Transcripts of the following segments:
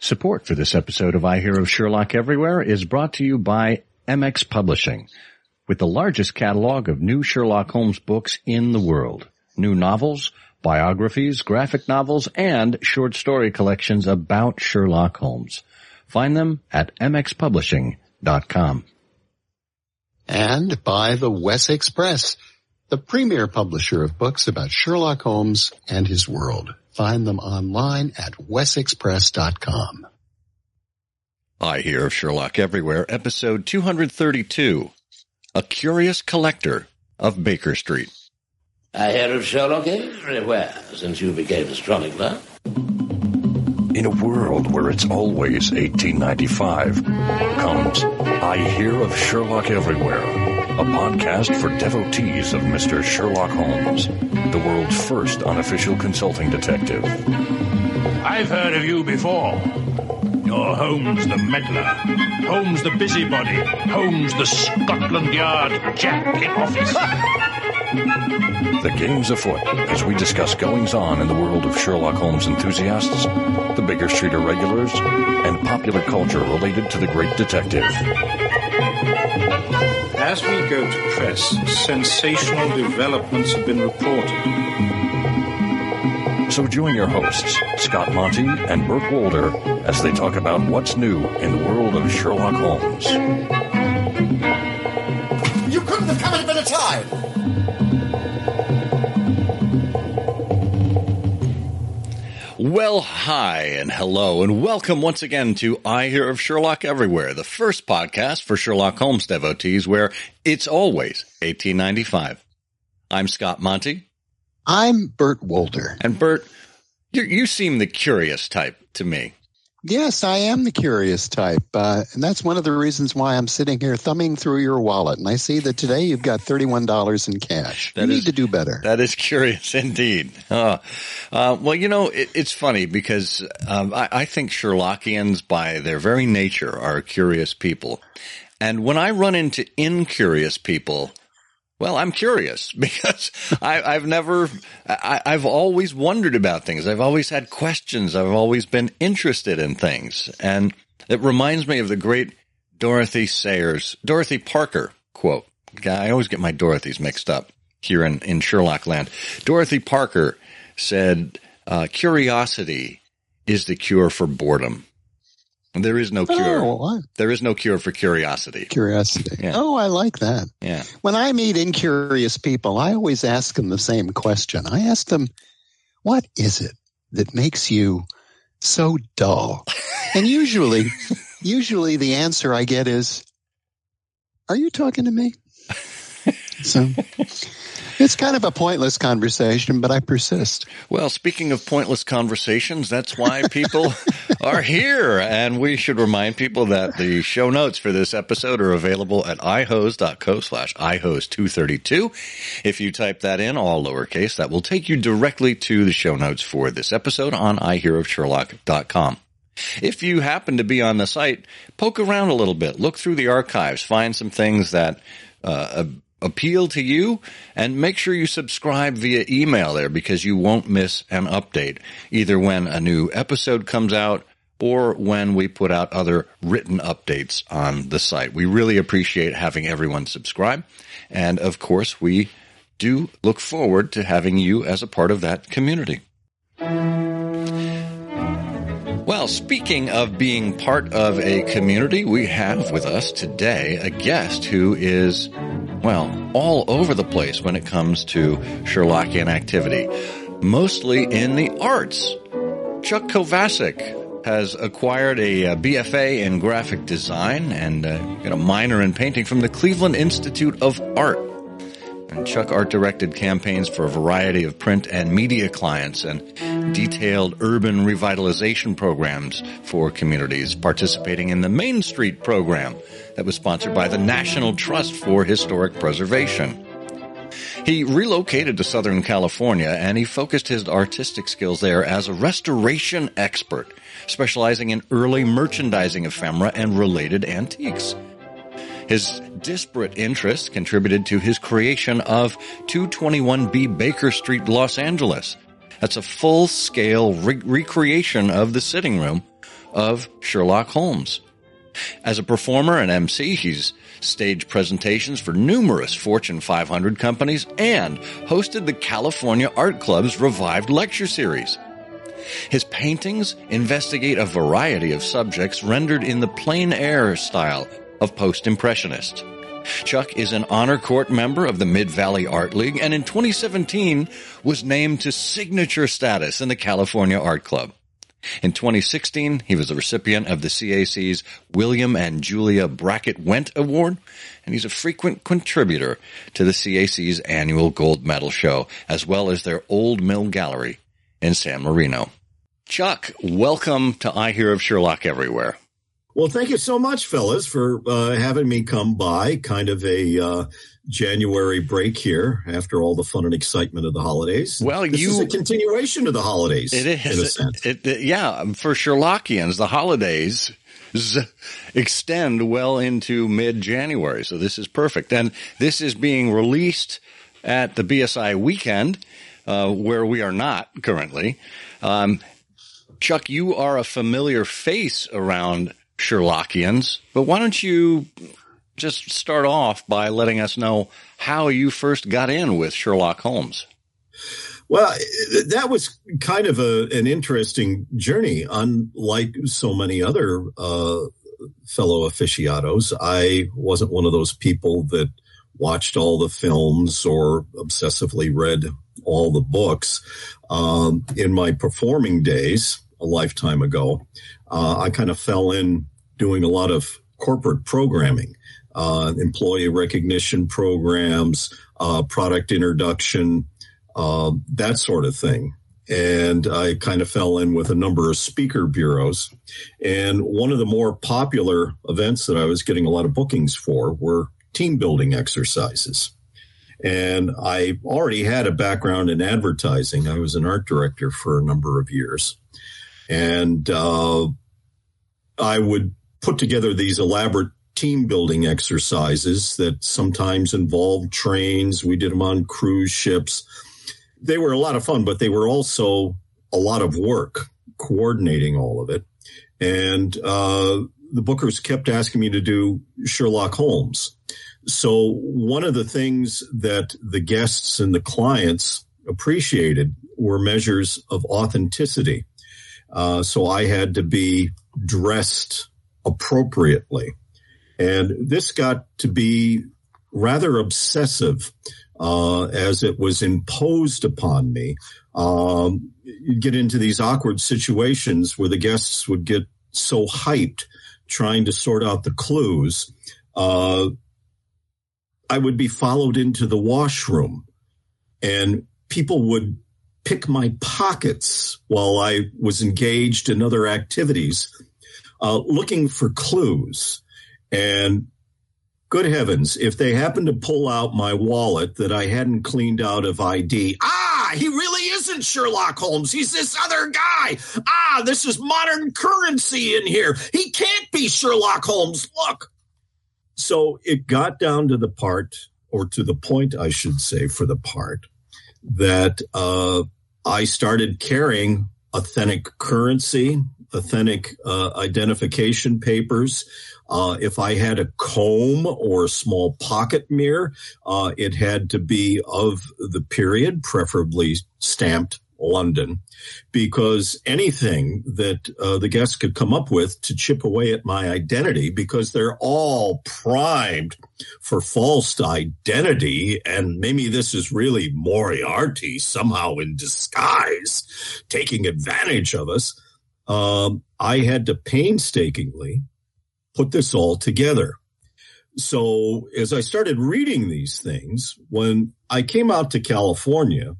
Support for this episode of I Hear of Sherlock Everywhere is brought to you by MX Publishing, with the largest catalog of new Sherlock Holmes books in the world. New novels, biographies, graphic novels, and short story collections about Sherlock Holmes. Find them at mxpublishing.com. And by the Wessex Press, the premier publisher of books about Sherlock Holmes and his world. Find them online at wessexpress.com. I Hear of Sherlock Everywhere, episode 232. A Curious Collector of Baker Street. I hear of Sherlock everywhere since you became a chronicler. In a world where it's always 1895, comes I Hear of Sherlock Everywhere, a podcast for devotees of Mr. Sherlock Holmes, the world's first unofficial consulting detective. I've heard of you before. You're Holmes the meddler, Holmes the busybody, Holmes the Scotland Yard Jack in office. The game's afoot as we discuss goings on in the world of Sherlock Holmes enthusiasts, the Baker Street irregulars, and popular culture related to the great detective. As we go to press, sensational developments have been reported. So join your hosts, Scott Monty and Burt Wolder, as they talk about what's new in the world of Sherlock Holmes. You couldn't have come at a better time. Well, hi and hello and welcome once again to I Hear of Sherlock Everywhere, the first podcast for Sherlock Holmes devotees where it's always 1895. I'm Scott Monty. I'm Burt Wolder. And Burt, you, you seem the curious type to me. Yes, I am the curious type. Uh, and that's one of the reasons why I'm sitting here thumbing through your wallet. And I see that today you've got $31 in cash. That you is- need to do better. That is curious indeed. Uh, uh, well, you know, it, it's funny because um, I, I think Sherlockians, by their very nature, are curious people. And when I run into incurious people, well, I'm curious because I, I've never, I, I've always wondered about things. I've always had questions. I've always been interested in things. And it reminds me of the great Dorothy Sayers, Dorothy Parker quote. I always get my Dorothys mixed up here in, in Sherlock land. Dorothy Parker said, uh, curiosity is the cure for boredom. There is no cure. Oh. There is no cure for curiosity. Curiosity. Yeah. Oh, I like that. Yeah. When I meet incurious people, I always ask them the same question. I ask them, what is it that makes you so dull? And usually, usually the answer I get is, are you talking to me? So it's kind of a pointless conversation, but I persist. Well, speaking of pointless conversations, that's why people are here. And we should remind people that the show notes for this episode are available at ihose.co slash ihose232. If you type that in, all lowercase, that will take you directly to the show notes for this episode on ihearofsherlock.com. If you happen to be on the site, poke around a little bit, look through the archives, find some things that uh, appeal to you, and make sure you subscribe via email there because you won't miss an update, either when a new episode comes out or when we put out other written updates on the site. We really appreciate having everyone subscribe. And of course, we do look forward to having you as a part of that community. Well, speaking of being part of a community, we have with us today a guest who is, well, all over the place when it comes to Sherlockian activity, mostly in the arts. Chuck Kovacic has acquired a, uh BFA in graphic design and uh, got a minor in painting from the Cleveland Institute of Art. And Chuck art directed campaigns for a variety of print and media clients and detailed urban revitalization programs for communities participating in the Main Street program that was sponsored by the National Trust for Historic Preservation. He relocated to Southern California and he focused his artistic skills there as a restoration expert, specializing in early merchandising ephemera and related antiques. His disparate interests contributed to his creation of 221B Baker Street, Los Angeles. That's a full-scale re- recreation of the sitting room of Sherlock Holmes. As a performer and MC, he's staged presentations for numerous Fortune 500 companies and hosted the California Art Club's revived lecture series. His paintings investigate a variety of subjects rendered in the plein air style of post-impressionist. Chuck is an honor court member of the Mid Valley Art League and in 2017 was named to signature status in the California Art Club. In 2016, he was the recipient of the CAC's William and Julia Bracken Wendt Award, and he's a frequent contributor to the CAC's annual gold medal show, as well as their Old Mill Gallery in San Marino. Chuck, welcome to I Hear of Sherlock Everywhere. Well, thank you so much, fellas, for uh, having me come by. Kind of a uh, January break here after all the fun and excitement of the holidays. Well, this you is a continuation of the holidays. It is. in a sense. It, it, yeah, for Sherlockians, the holidays z- extend well into mid-January, so this is perfect. And this is being released at the BSI weekend, uh, where we are not currently. Um, Chuck, you are a familiar face around Sherlockians, but why don't you just start off by letting us know how you first got in with Sherlock Holmes? Well, that was kind of a, an interesting journey. Unlike so many other uh, fellow aficionados, I wasn't one of those people that watched all the films or obsessively read all the books. Um, in my performing days, a lifetime ago, uh, I kind of fell in doing a lot of corporate programming, uh, employee recognition programs, uh, product introduction, uh, that sort of thing. And I kind of fell in with a number of speaker bureaus. And one of the more popular events that I was getting a lot of bookings for were team building exercises. And I already had a background in advertising. I was an art director for a number of years. And uh, I would put together these elaborate team building exercises that sometimes involved trains. We did them on cruise ships. They were a lot of fun, but they were also a lot of work coordinating all of it. And uh, the bookers kept asking me to do Sherlock Holmes. So one of the things that the guests and the clients appreciated were measures of authenticity. Uh, so I had to be dressed appropriately. And this got to be rather obsessive uh, as it was imposed upon me. Um, you get into these awkward situations where the guests would get so hyped trying to sort out the clues. Uh, I would be followed into the washroom and people would pick my pockets while I was engaged in other activities, uh, looking for clues. And good heavens, if they happened to pull out my wallet that I hadn't cleaned out of ID, ah, he really isn't Sherlock Holmes. He's this other guy. Ah, this is modern currency in here. He can't be Sherlock Holmes. Look. So it got down to the part, or to the point, I should say, for the part that uh, I started carrying authentic currency, authentic uh, identification papers. Uh, if I had a comb or a small pocket mirror, uh, it had to be of the period, preferably stamped London, because anything that uh, the guests could come up with to chip away at my identity, because they're all primed for false identity, and maybe this is really Moriarty somehow in disguise, taking advantage of us. Um, I had to painstakingly put this all together. So as I started reading these things, when I came out to California,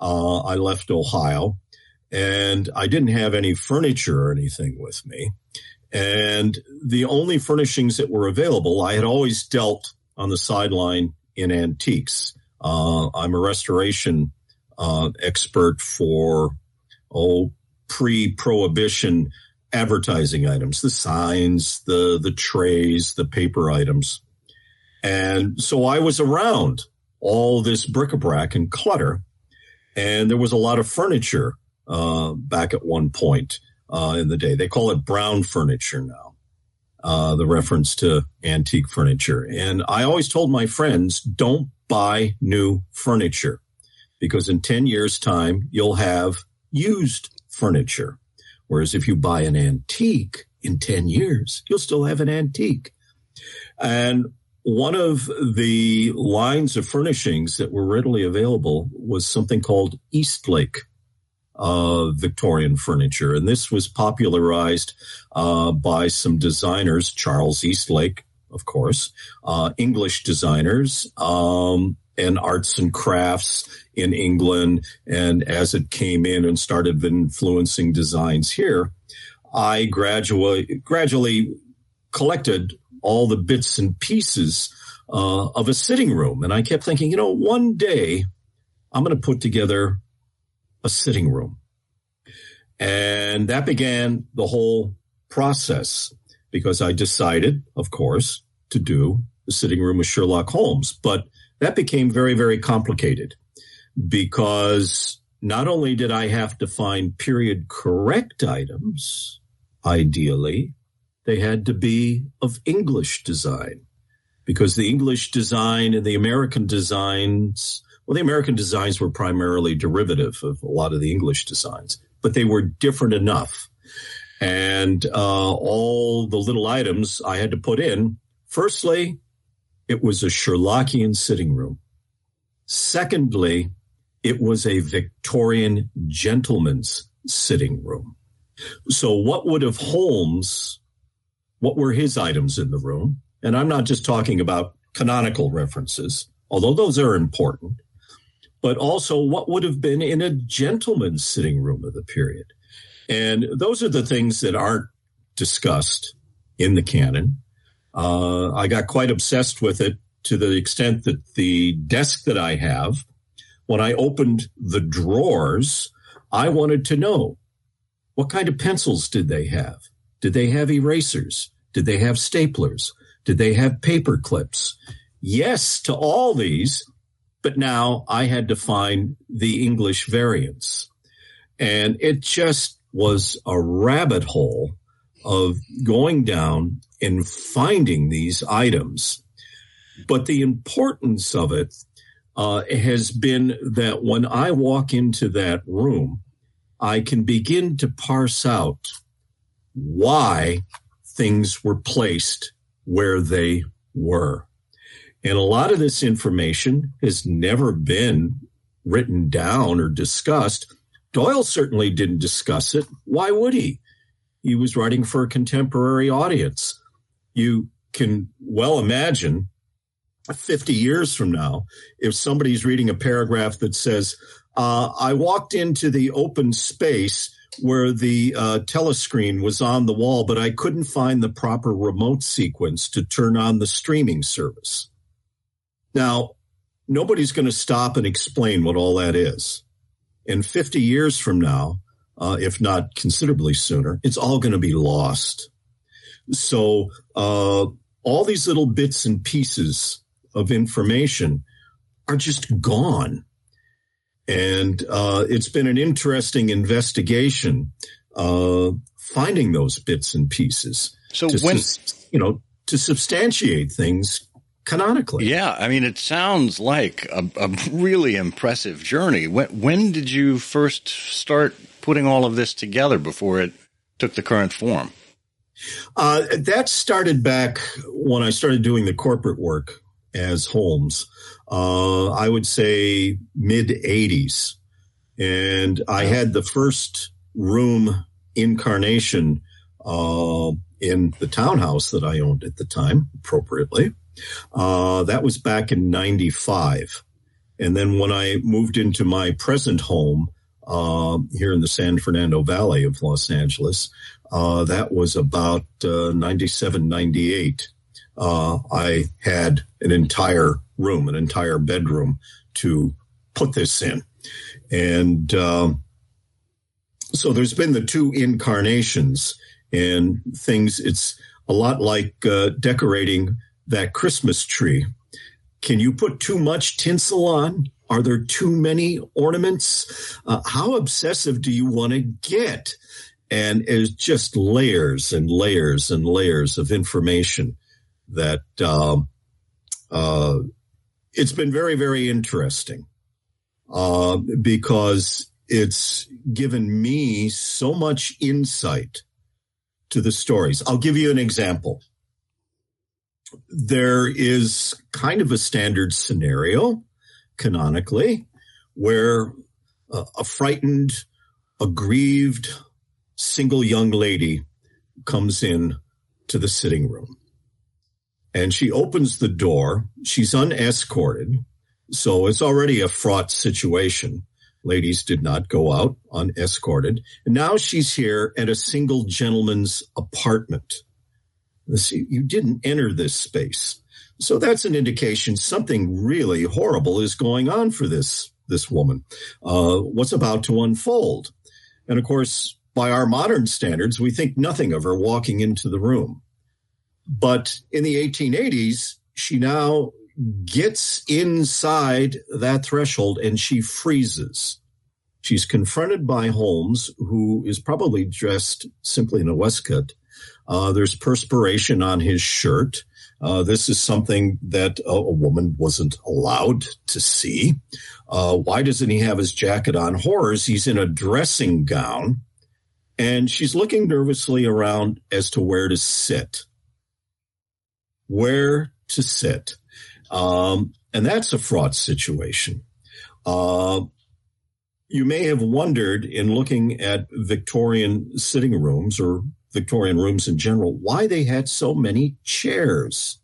uh, I left Ohio and I didn't have any furniture or anything with me. And the only furnishings that were available, I had always dealt on the sideline in antiques. Uh, I'm a restoration uh, expert for oh pre-prohibition advertising items, the signs, the the trays, the paper items, and so I was around all this bric-a-brac and clutter, and there was a lot of furniture uh, back at one point. uh, in the day. They call it brown furniture now, uh, the reference to antique furniture. And I always told my friends, don't buy new furniture because in 10 years time, you'll have used furniture. Whereas if you buy an antique in 10 years, you'll still have an antique. And one of the lines of furnishings that were readily available was something called Eastlake uh, Victorian furniture. And this was popularized uh, by some designers, Charles Eastlake, of course, uh, English designers, um, and arts and crafts in England. And as it came in and started influencing designs here, I gradually, gradually collected all the bits and pieces uh, of a sitting room. And I kept thinking, you know, one day I'm going to put together a sitting room. And that began the whole process because I decided, of course, to do the sitting room with Sherlock Holmes. But that became very, very complicated because not only did I have to find period correct items, ideally, they had to be of English design because the English design and the American designs, well, the American designs were primarily derivative of a lot of the English designs, but they were different enough. And uh, all the little items I had to put in, firstly, it was a Sherlockian sitting room. Secondly, it was a Victorian gentleman's sitting room. So what would have Holmes, what were his items in the room? And I'm not just talking about canonical references, although those are important, but also what would have been in a gentleman's sitting room of the period. And those are the things that aren't discussed in the canon. Uh, I got quite obsessed with it to the extent that the desk that I have, when I opened the drawers, I wanted to know what kind of pencils did they have? Did they have erasers? Did they have staplers? Did they have paper clips? Yes to all these, but now I had to find the English variants. And it just was a rabbit hole of going down and finding these items. But the importance of it uh, has been that when I walk into that room, I can begin to parse out why things were placed where they were. And a lot of this information has never been written down or discussed. Doyle certainly didn't discuss it. Why would he? He was writing for a contemporary audience. You can well imagine 50 years from now, if somebody's reading a paragraph that says, uh, I walked into the open space where the uh, telescreen was on the wall, but I couldn't find the proper remote sequence to turn on the streaming service. Now, nobody's going to stop and explain what all that is. And 50 years from now, uh, if not considerably sooner, it's all going to be lost. So, uh, all these little bits and pieces of information are just gone. And uh, it's been an interesting investigation uh, finding those bits and pieces. So when you know to substantiate things canonically. Yeah, I mean, it sounds like a, a really impressive journey. When when did you first start putting all of this together before it took the current form? Uh, that started back when I started doing the corporate work as Holmes. Uh, I would say mid 80s. And I had the first room incarnation uh, in the townhouse that I owned at the time, appropriately. Uh, that was back in 95. And then when I moved into my present home uh, here in the San Fernando Valley of Los Angeles, uh, that was about uh, 97, 98 uh, I had an entire room, an entire bedroom to put this in. And um, so there's been the two incarnations and things. It's a lot like uh, decorating that Christmas tree. Can you put too much tinsel on? Are there too many ornaments? Uh, how obsessive do you want to get? and it's just layers and layers and layers of information that um, uh, it's been very, very interesting uh, because it's given me so much insight to the stories. I'll give you an example. There is kind of a standard scenario, canonically, where a frightened, aggrieved, single young lady comes in to the sitting room and she opens the door. She's unescorted. So it's already a fraught situation. Ladies did not go out unescorted. And now she's here at a single gentleman's apartment. See, you didn't enter this space. So that's an indication something really horrible is going on for this, this woman. Uh, what's about to unfold? And of course, by our modern standards, we think nothing of her walking into the room. But in the 1880s, she now gets inside that threshold and she freezes. She's confronted by Holmes, who is probably dressed simply in a waistcoat. Uh, there's perspiration on his shirt. Uh, this is something that a, a, woman wasn't allowed to see. Uh, why doesn't he have his jacket on? Horrors. He's in a dressing gown and she's looking nervously around as to where to sit. Where to sit. Um, and that's a fraught situation. Uh, you may have wondered in looking at Victorian sitting rooms or Victorian rooms in general, why they had so many chairs.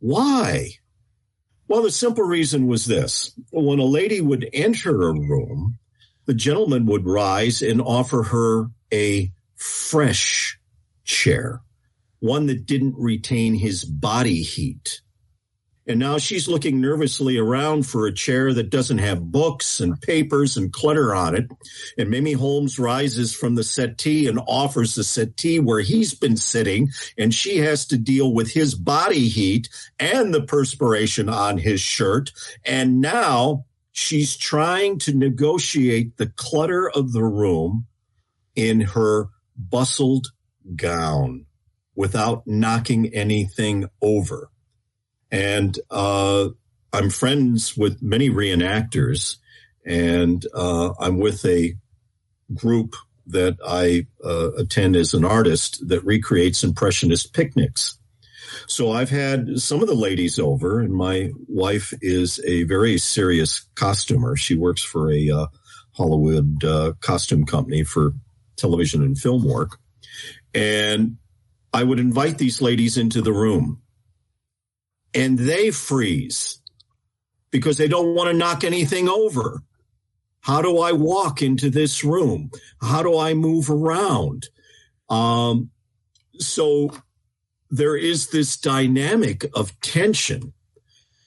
Why? Well, the simple reason was this. When a lady would enter a room, the gentleman would rise and offer her a fresh chair, one that didn't retain his body heat. And now she's looking nervously around for a chair that doesn't have books and papers and clutter on it. And Mimi Holmes rises from the settee and offers the settee where he's been sitting. And she has to deal with his body heat and the perspiration on his shirt. And now she's trying to negotiate the clutter of the room in her bustled gown without knocking anything over. And uh, I'm friends with many reenactors, and uh, I'm with a group that I uh, attend as an artist that recreates impressionist picnics. So I've had some of the ladies over, and my wife is a very serious costumer. She works for a uh, Hollywood uh, costume company for television and film work. And I would invite these ladies into the room, and they freeze because they don't want to knock anything over. How do I walk into this room? How do I move around? Um, so there is this dynamic of tension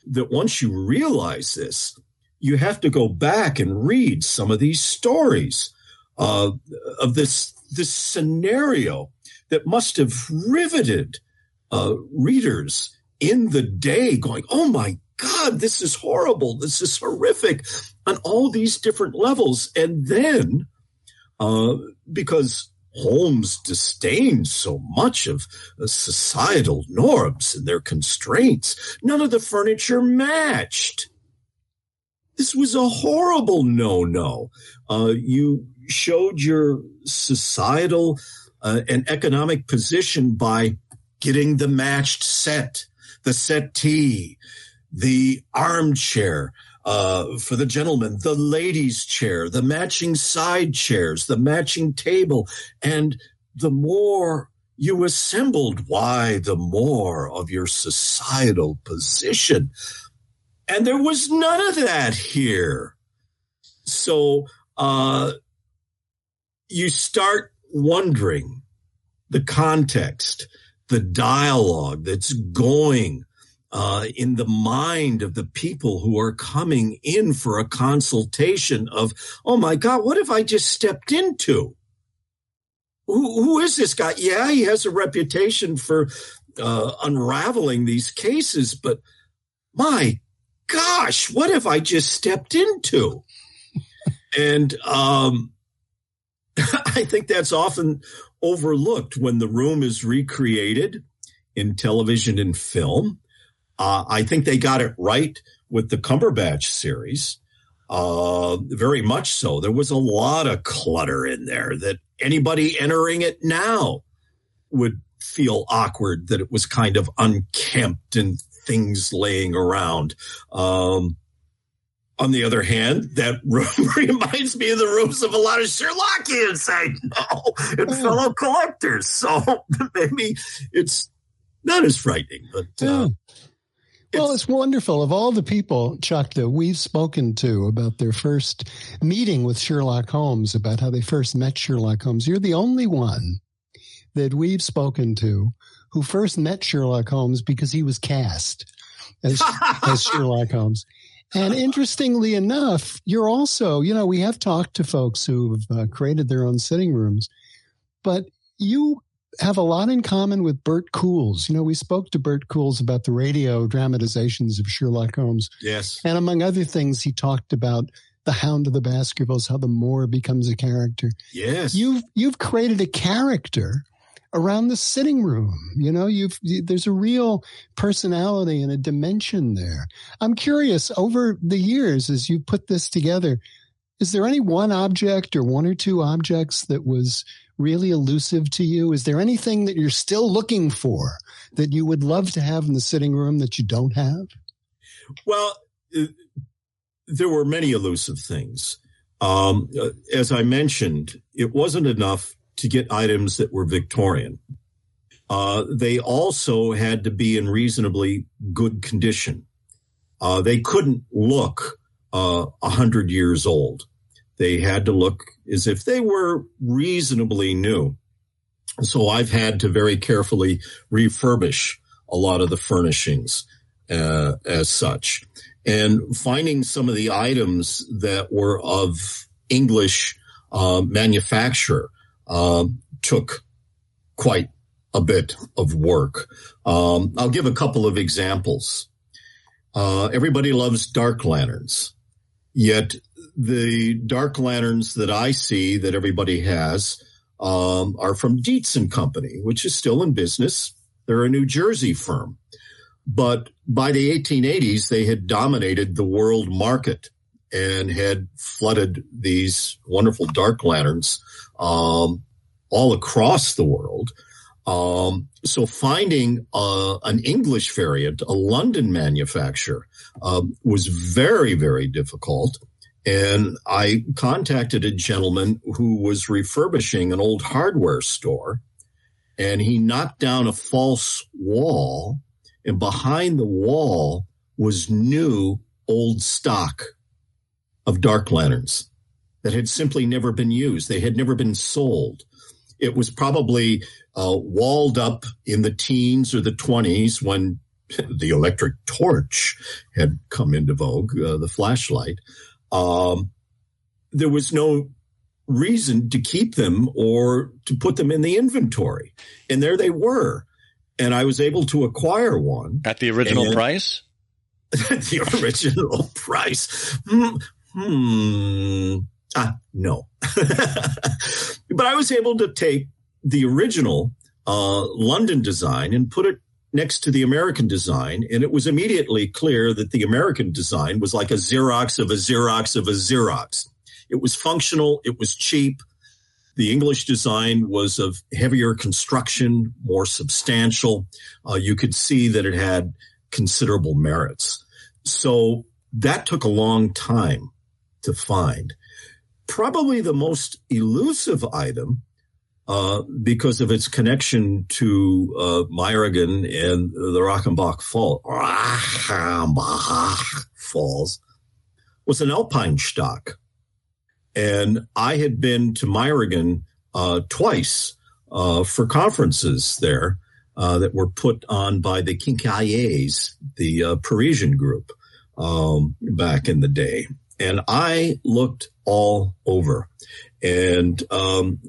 that once you realize this, you have to go back and read some of these stories uh, of this this scenario that must have riveted uh, readers in the day, going, "Oh my God, this is horrible! This is horrific!" on all these different levels, and then uh, because Holmes disdained so much of uh, societal norms and their constraints. None of the furniture matched. This was a horrible no-no. Uh, you showed your societal uh, and economic position by getting the matched set, the settee, the armchair, uh, for the gentleman, the ladies' chair, the matching side chairs, the matching table. And the more you assembled, why, the more of your societal position. And there was none of that here. So uh, you start wondering the context, the dialogue that's going uh, in the mind of the people who are coming in for a consultation of, oh my God, what have I just stepped into? Who, who is this guy? Yeah, he has a reputation for uh, unraveling these cases, but my gosh, what have I just stepped into? and um, I think that's often overlooked when the room is recreated in television and film. Uh, I think they got it right with the Cumberbatch series. Uh, very much so. There was a lot of clutter in there that anybody entering it now would feel awkward that it was kind of unkempt and things laying around. Um, on the other hand, that room reminds me of the rooms of a lot of Sherlockians I know and oh. fellow collectors. So maybe it's not as frightening, but uh, well, it's wonderful. Of all the people, Chuck, that we've spoken to about their first meeting with Sherlock Holmes, about how they first met Sherlock Holmes, you're the only one that we've spoken to who first met Sherlock Holmes because he was cast as, as Sherlock Holmes. And interestingly enough, you're also, you know, we have talked to folks who've uh, created their own sitting rooms, but you have a lot in common with Bert Coules. You know, we spoke to Bert Coules about the radio dramatizations of Sherlock Holmes. Yes. And among other things, he talked about the Hound of the Baskervilles, how the Moor becomes a character. Yes. You've you've created a character around the sitting room. You know, you've you, there's a real personality and a dimension there. I'm curious over the years as you put this together, is there any one object or one or two objects that was really elusive to you? Is there anything that you're still looking for that you would love to have in the sitting room that you don't have? Well, uh, there were many elusive things. Um, uh, as I mentioned, it wasn't enough to get items that were Victorian. Uh, they also had to be in reasonably good condition. Uh, they couldn't look uh, a uh, hundred years old. They had to look as if they were reasonably new. So I've had to very carefully refurbish a lot of the furnishings uh, as such. And finding some of the items that were of English uh, manufacture uh, took quite a bit of work. Um, I'll give a couple of examples. Uh, everybody loves dark lanterns, yet the dark lanterns that I see that everybody has um, are from Dietz and Company, which is still in business. They're a New Jersey firm. But by the 1880s, they had dominated the world market and had flooded these wonderful dark lanterns um, all across the world. Um, so finding uh, an English variant, a London manufacturer, uh, was very, very difficult. And I contacted a gentleman who was refurbishing an old hardware store and he knocked down a false wall and behind the wall was new old stock of dark lanterns that had simply never been used. They had never been sold. It was probably uh, walled up in the teens or the 20s when the electric torch had come into vogue, uh, the flashlight um, there was no reason to keep them or to put them in the inventory. And there they were. And I was able to acquire one. At the original price? At the original price. Hmm. Hmm. Ah, no. but I was able to take the original uh, London design and put it next to the American design, and it was immediately clear that the American design was like a Xerox of a Xerox of a Xerox. It was functional, it was cheap. The English design was of heavier construction, more substantial. Uh, you could see that it had considerable merits. So that took a long time to find. Probably the most elusive item uh, because of its connection to uh, and the Reichenbach Fall, Falls was an alpine stock. And I had been to Meiringen uh, twice uh, for conferences there uh, that were put on by the Quincailliers, the uh, Parisian group, um, back in the day. And I looked all over. And um,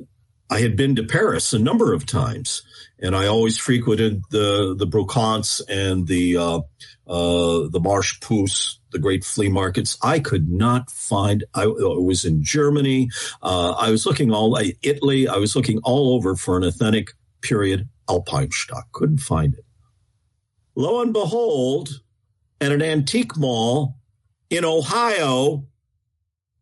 I had been to Paris a number of times, and I always frequented the the brocants and the uh, uh, the Marche Pousse, the great flea markets. I could not find. I, I was in Germany. Uh, I was looking all Italy. I was looking all over for an authentic period Alpenstock. Couldn't find it. Lo and behold, at an antique mall in Ohio,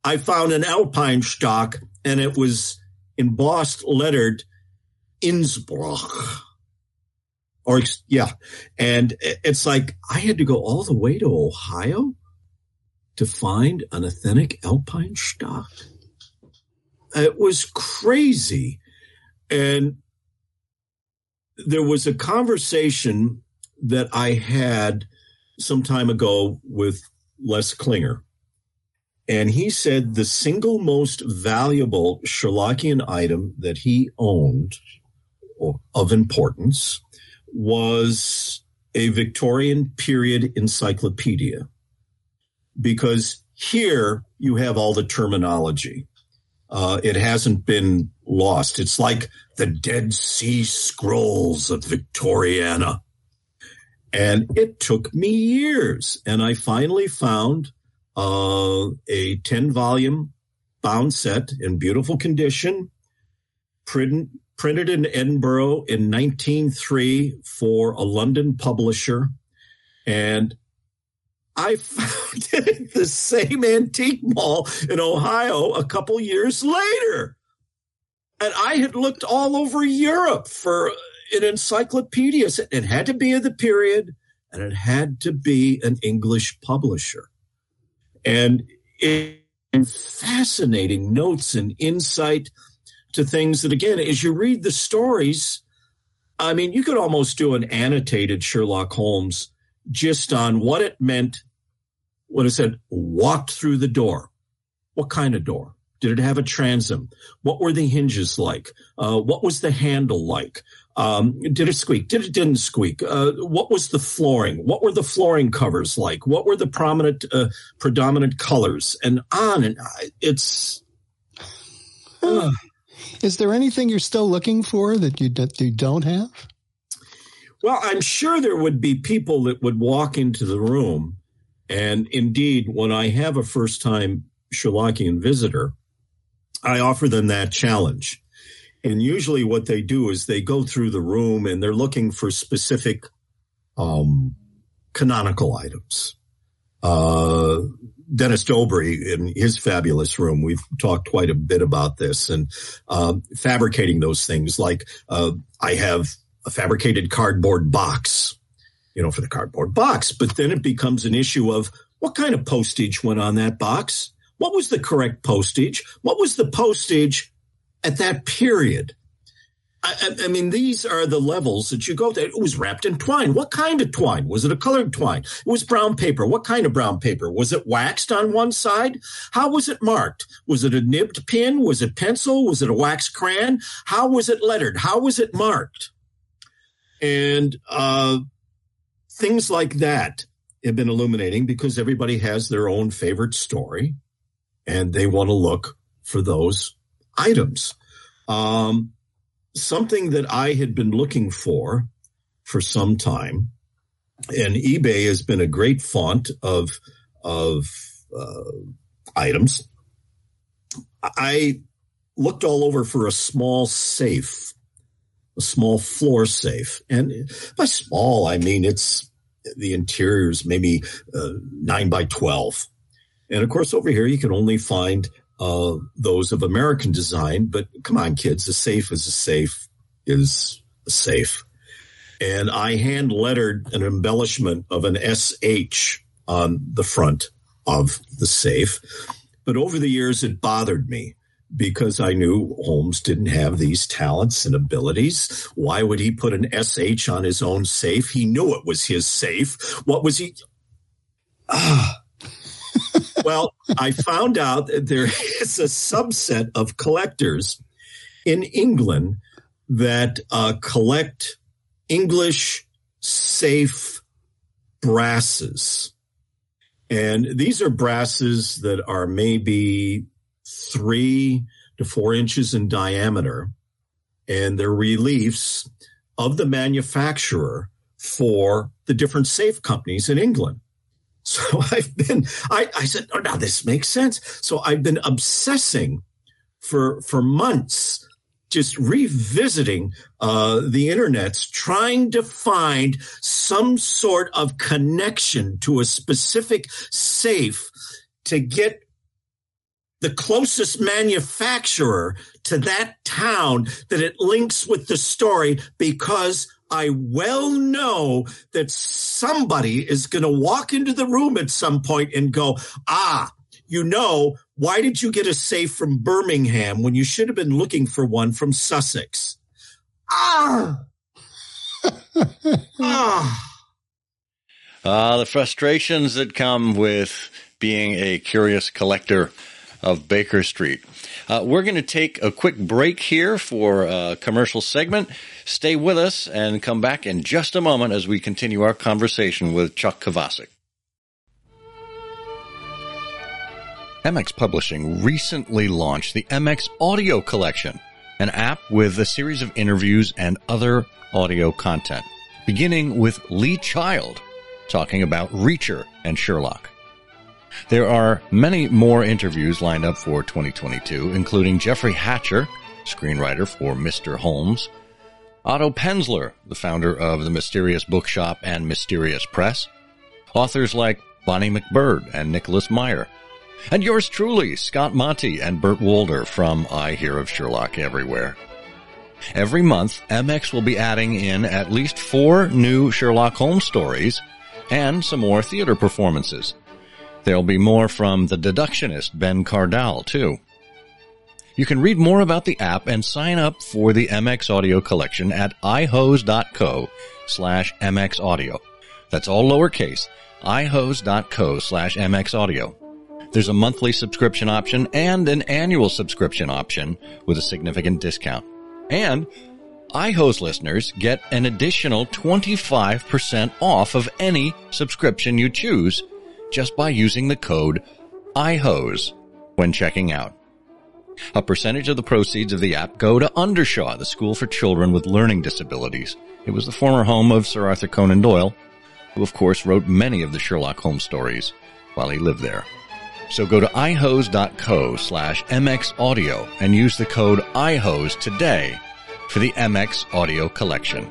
I found an alpine stock and it was embossed, lettered Innsbruck. Or, yeah. And it's like I had to go all the way to Ohio to find an authentic alpine stock. It was crazy. And there was a conversation that I had some time ago with Les Klinger and he said the single most valuable Sherlockian item that he owned of importance was a Victorian period encyclopedia. Because here you have all the terminology. Uh, it hasn't been lost. It's like the Dead Sea Scrolls of Victoriana. And it took me years. And I finally found uh, a 10 volume bound set in beautiful condition, print, printed in Edinburgh in 1903 for a London publisher. And I found it at the same antique mall in Ohio a couple years later. And I had looked all over Europe for an encyclopedia. It had to be of the period and it had to be an English publisher and fascinating notes and insight to things that, again, as you read the stories, I mean, you could almost do an annotated Sherlock Holmes just on what it meant when it said walked through the door. What kind of door? Did it have a transom? What were the hinges like? Uh, what was the handle like? Um, did it squeak? Did it didn't squeak? Uh, what was the flooring? What were the flooring covers like? What were the prominent, uh, predominant colors? And on and on. it's. Uh. Is there anything you're still looking for that you that you don't have? Well, I'm sure there would be people that would walk into the room, and indeed, when I have a first time Sherlockian visitor, I offer them that challenge. And usually what they do is they go through the room and they're looking for specific um, canonical items. Uh, Dennis Dobry in his fabulous room, we've talked quite a bit about this and uh, fabricating those things. Like uh, I have a fabricated cardboard box, you know, for the cardboard box, but then it becomes an issue of what kind of postage went on that box? What was the correct postage? What was the postage at that period. I, I, mean, these are the levels that you go to. It was wrapped in twine. What kind of twine? Was it a colored twine? It was brown paper. What kind of brown paper? Was it waxed on one side? How was it marked? Was it a nibbed pin? Was it pencil? Was it a wax crayon? How was it lettered? How was it marked? And uh, things like that have been illuminating because everybody has their own favorite story and they want to look for those items. Um, something that I had been looking for for some time, and eBay has been a great font of of uh, items. I looked all over for a small safe, a small floor safe, and by small I mean it's the interior is maybe uh, nine by twelve, and of course over here you can only find uh, those of American design. But come on, kids, a safe is a safe is a safe. And I hand lettered an embellishment of an SH on the front of the safe. But over the years, it bothered me because I knew Holmes didn't have these talents and abilities. Why would he put an SH on his own safe? He knew it was his safe. What was he? Ah, well, I found out that there is a subset of collectors in England that uh, collect English safe brasses. And these are brasses that are maybe three to four inches in diameter. and they're reliefs of the manufacturer for the different safe companies in England. So I've been, I, I said, oh, now this makes sense. So I've been obsessing for, for months just revisiting uh, the internets, trying to find some sort of connection to a specific safe to get the closest manufacturer to that town that it links with the story because I well know that somebody is going to walk into the room at some point and go, ah, you know, why did you get a safe from Birmingham when you should have been looking for one from Sussex? Ah! ah! Ah, the frustrations that come with being a curious collector of Baker Street. Uh, we're going to take a quick break here for a commercial segment. Stay with us and come back in just a moment as we continue our conversation with Chuck Kovacic. MX Publishing recently launched the MX Audio Collection, an app with a series of interviews and other audio content, beginning with Lee Child talking about Reacher and Sherlock. There are many more interviews lined up for 2022, including Jeffrey Hatcher, screenwriter for Mr. Holmes, Otto Penzler, the founder of the Mysterious Bookshop and Mysterious Press, authors like Bonnie MacBird and Nicholas Meyer, and yours truly, Scott Monty and Burt Wolder from I Hear of Sherlock Everywhere. Every month, MX will be adding in at least four new Sherlock Holmes stories and some more theater performances. There'll be more from the deductionist Ben Cardall, too. You can read more about the app and sign up for the MX Audio collection at ihose.co slash MX Audio. That's all lowercase, ihose.co slash MX Audio. There's a monthly subscription option and an annual subscription option with a significant discount. And iHose listeners get an additional 25% off of any subscription you choose just by using the code IHOSE when checking out. A percentage of the proceeds of the app go to Undershaw, the school for children with learning disabilities. It was the former home of Sir Arthur Conan Doyle, who of course wrote many of the Sherlock Holmes stories while he lived there. So go to ihose.co slash mxaudio and use the code ihose today for the MX audio collection.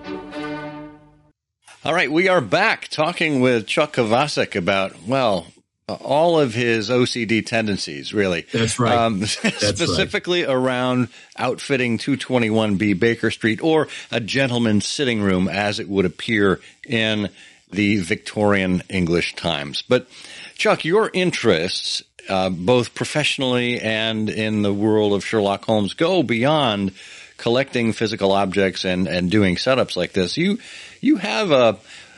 All right, we are back talking with Chuck Kovacic about, well, all of his OCD tendencies, really. That's right. Um, That's specifically right. around outfitting 221B Baker Street or a gentleman's sitting room as it would appear in the Victorian English Times. But Chuck, your interests, uh, both professionally and in the world of Sherlock Holmes, go beyond collecting physical objects and, and doing setups like this. You you have a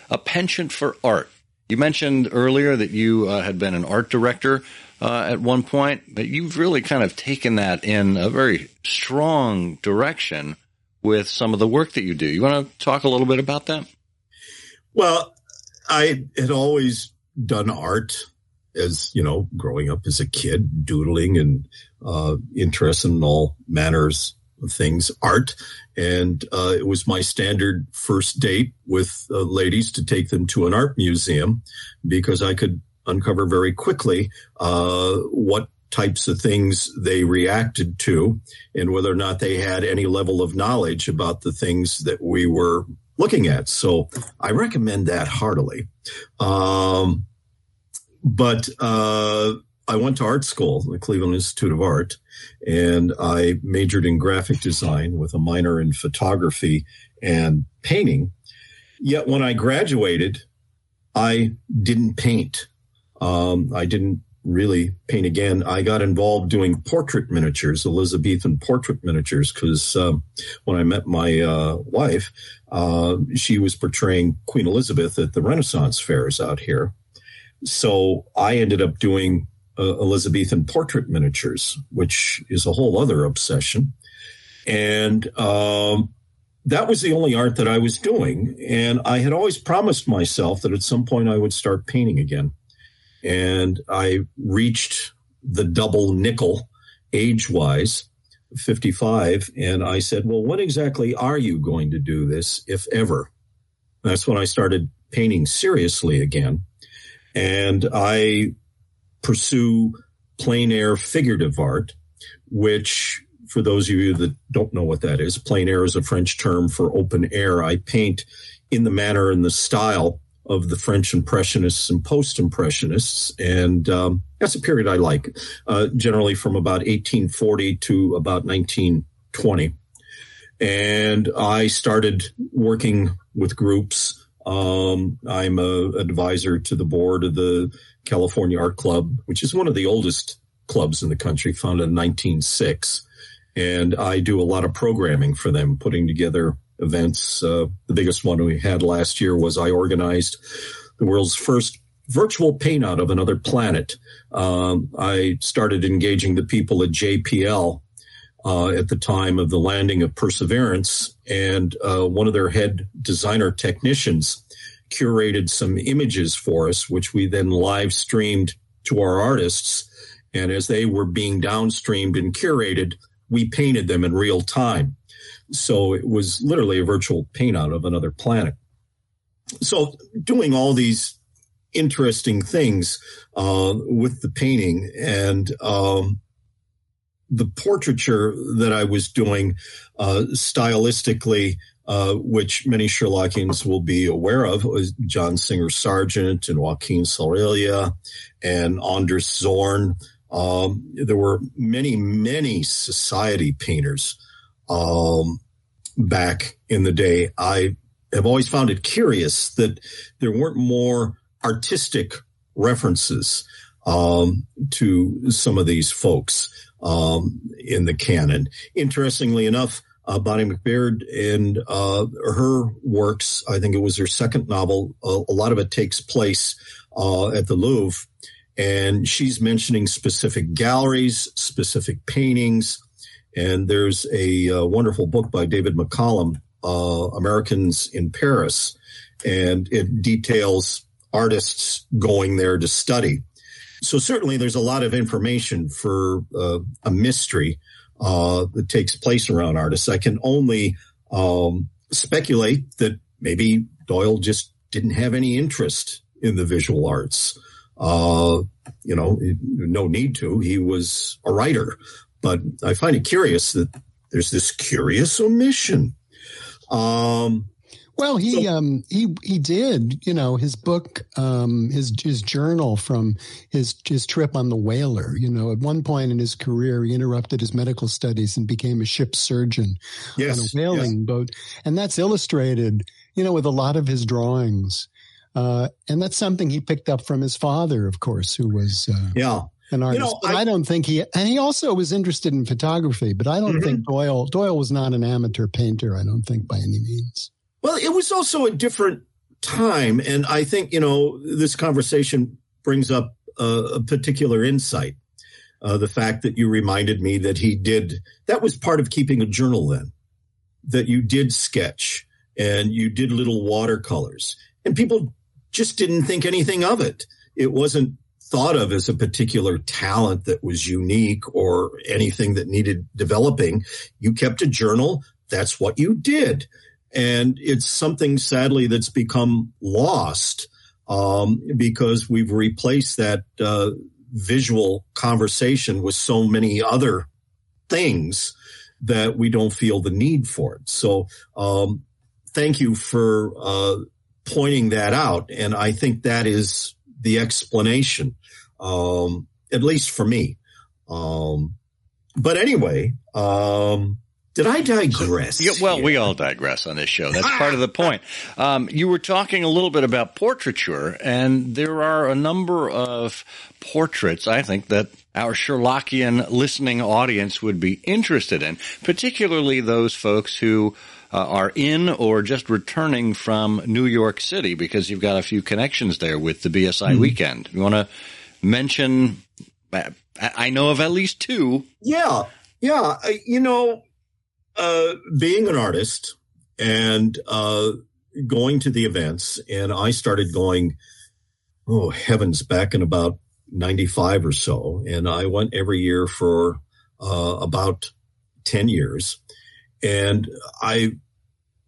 a penchant for art. You mentioned earlier that you uh, had been an art director uh, at one point, but you've really kind of taken that in a very strong direction with some of the work that you do. You want to talk a little bit about that? Well, I had always done art as you know, growing up as a kid, doodling and uh, interested in all manners things, art. And uh, it was my standard first date with uh, ladies to take them to an art museum because I could uncover very quickly uh, what types of things they reacted to and whether or not they had any level of knowledge about the things that we were looking at. So I recommend that heartily. Um, but uh, I went to art school, the Cleveland Institute of Art, and I majored in graphic design with a minor in photography and painting. Yet when I graduated, I didn't paint. Um, I didn't really paint again. I got involved doing portrait miniatures, Elizabethan portrait miniatures, because um, when I met my uh, wife, uh, she was portraying Queen Elizabeth at the Renaissance fairs out here. So I ended up doing uh, Elizabethan portrait miniatures, which is a whole other obsession. And um, that was the only art that I was doing. And I had always promised myself that at some point I would start painting again. And I reached the double nickel age wise 55. And I said, Well, when exactly are you going to do this, if ever? That's when I started painting seriously again. And I pursue plein air figurative art, which for those of you that don't know what that is, plein air is a French term for open air. I paint in the manner and the style of the French Impressionists and Post Impressionists, and um, that's a period I like, uh, generally from about 1840 to about 1920. And I started working with groups. Um, I'm a advisor to the board of the California Art Club, which is one of the oldest clubs in the country, founded in 1906. And I do a lot of programming for them, putting together events. Uh, the biggest one we had last year was I organized the world's first virtual paint out of another planet. Um, I started engaging the people at JPL uh, at the time of the landing of Perseverance, and uh, one of their head designer technicians curated some images for us, which we then live streamed to our artists. And as they were being downstreamed and curated, we painted them in real time. So it was literally a virtual paint out of another planet. So doing all these interesting things uh, with the painting and um, the portraiture that I was doing uh, stylistically, uh, which many Sherlockians will be aware of, was John Singer Sargent and Joaquin Sorolla and Anders Zorn. Um, there were many, many society painters um, back in the day. I have always found it curious that there weren't more artistic references um, to some of these folks um, in the canon. Interestingly enough, uh, Bonnie MacBird and uh, her works, I think it was her second novel, a, a lot of it takes place uh, at the Louvre. And she's mentioning specific galleries, specific paintings, and there's a uh, wonderful book by David McCallum, uh, Americans in Paris, and it details artists going there to study. So certainly there's a lot of information for uh, a mystery uh, that takes place around artists. I can only um, speculate that maybe Doyle just didn't have any interest in the visual arts. Uh, you know, no need to. He was a writer. But I find it curious that there's this curious omission. Um, well, he um, he he did. You know, his book, um, his his journal from his his trip on the whaler. You know, at one point in his career, he interrupted his medical studies and became a ship surgeon yes, on a whaling yes. boat, and that's illustrated. You know, with a lot of his drawings, uh, and that's something he picked up from his father, of course, who was uh, yeah an artist. You know, but I, I, don't think he and he also was interested in photography, but I don't mm-hmm. think Doyle Doyle was not an amateur painter, I don't think by any means. Well, it was also a different time and I think, you know, this conversation brings up a, a particular insight. Uh, the fact that you reminded me that he did that was part of keeping a journal then that you did sketch and you did little watercolors and people just didn't think anything of it it wasn't thought of as a particular talent that was unique or anything that needed developing. You kept a journal. That's what you did. And it's something sadly that's become lost um, because we've replaced that uh, visual conversation with so many other things that we don't feel the need for it. So, um, thank you for uh, pointing that out. And I think that is the explanation um, at least for me. Um, but anyway, um, did I digress? Yeah, well, we all digress on this show. That's part of the point. Um, you were talking a little bit about portraiture, and there are a number of portraits, I think, that our Sherlockian listening audience would be interested in, particularly those folks who uh, are in or just returning from New York City, because you've got a few connections there with the BSI mm-hmm. weekend. You want to mention? I know of at least two. Yeah, yeah. You know, uh, being an artist and uh, going to the events, and I started going. Oh heavens! Back in about ninety five or so, and I went every year for uh, about 10 years. And I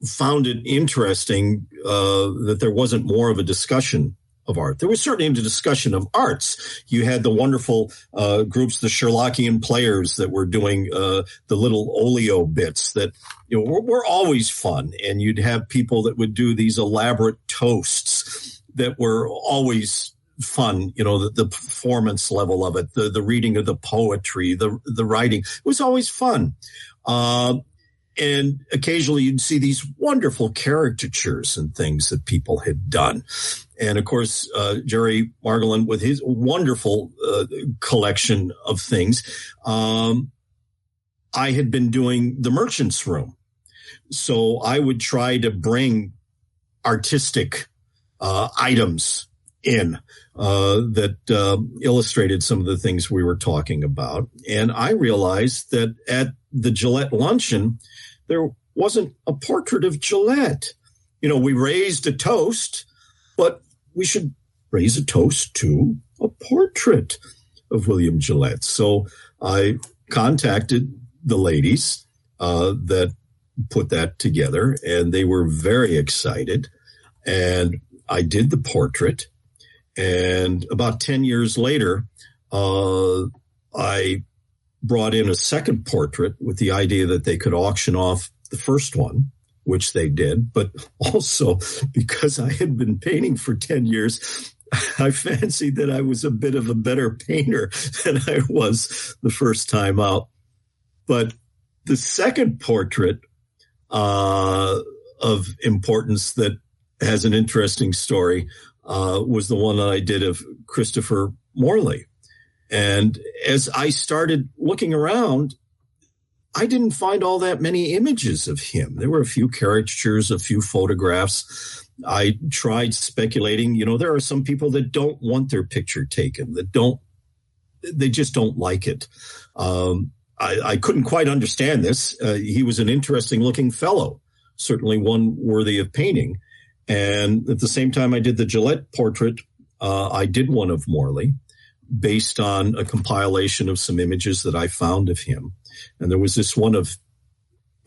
found it interesting uh, that there wasn't more of a discussion of art. There was certainly a discussion of arts. You had the wonderful uh, groups, the Sherlockian players that were doing uh, the little oleo bits that you know were, were, always fun, and you'd have people that would do these elaborate toasts that were always fun. You know, the, the performance level of it, the the reading of the poetry, the the writing it was always fun. Uh, and occasionally you'd see these wonderful caricatures and things that people had done. And of course, uh, Jerry Margolin with his wonderful uh, collection of things. Um, I had been doing the merchant's room. So I would try to bring artistic uh, items in uh, that uh, illustrated some of the things we were talking about. And I realized that at the Gillette luncheon, there wasn't a portrait of Gillette. You know, we raised a toast, but we should raise a toast to a portrait of William Gillette. So I contacted the ladies uh, that put that together, and they were very excited. And I did the portrait. And about 10 years later, uh, I brought in a second portrait with the idea that they could auction off the first one, which they did, but also because I had been painting for 10 years, I fancied that I was a bit of a better painter than I was the first time out. But the second portrait uh, of importance that has an interesting story uh, was the one that I did of Christopher Morley. And as I started looking around, I didn't find all that many images of him. There were a few caricatures, a few photographs. I tried speculating. You know, there are some people that don't want their picture taken, that don't, they just don't like it. Um, I, I, couldn't quite understand this. Uh, he was an interesting looking fellow, certainly one worthy of painting. And at the same time, I did the Gillette portrait. Uh, I did one of Morley based on a compilation of some images that I found of him. And there was this one of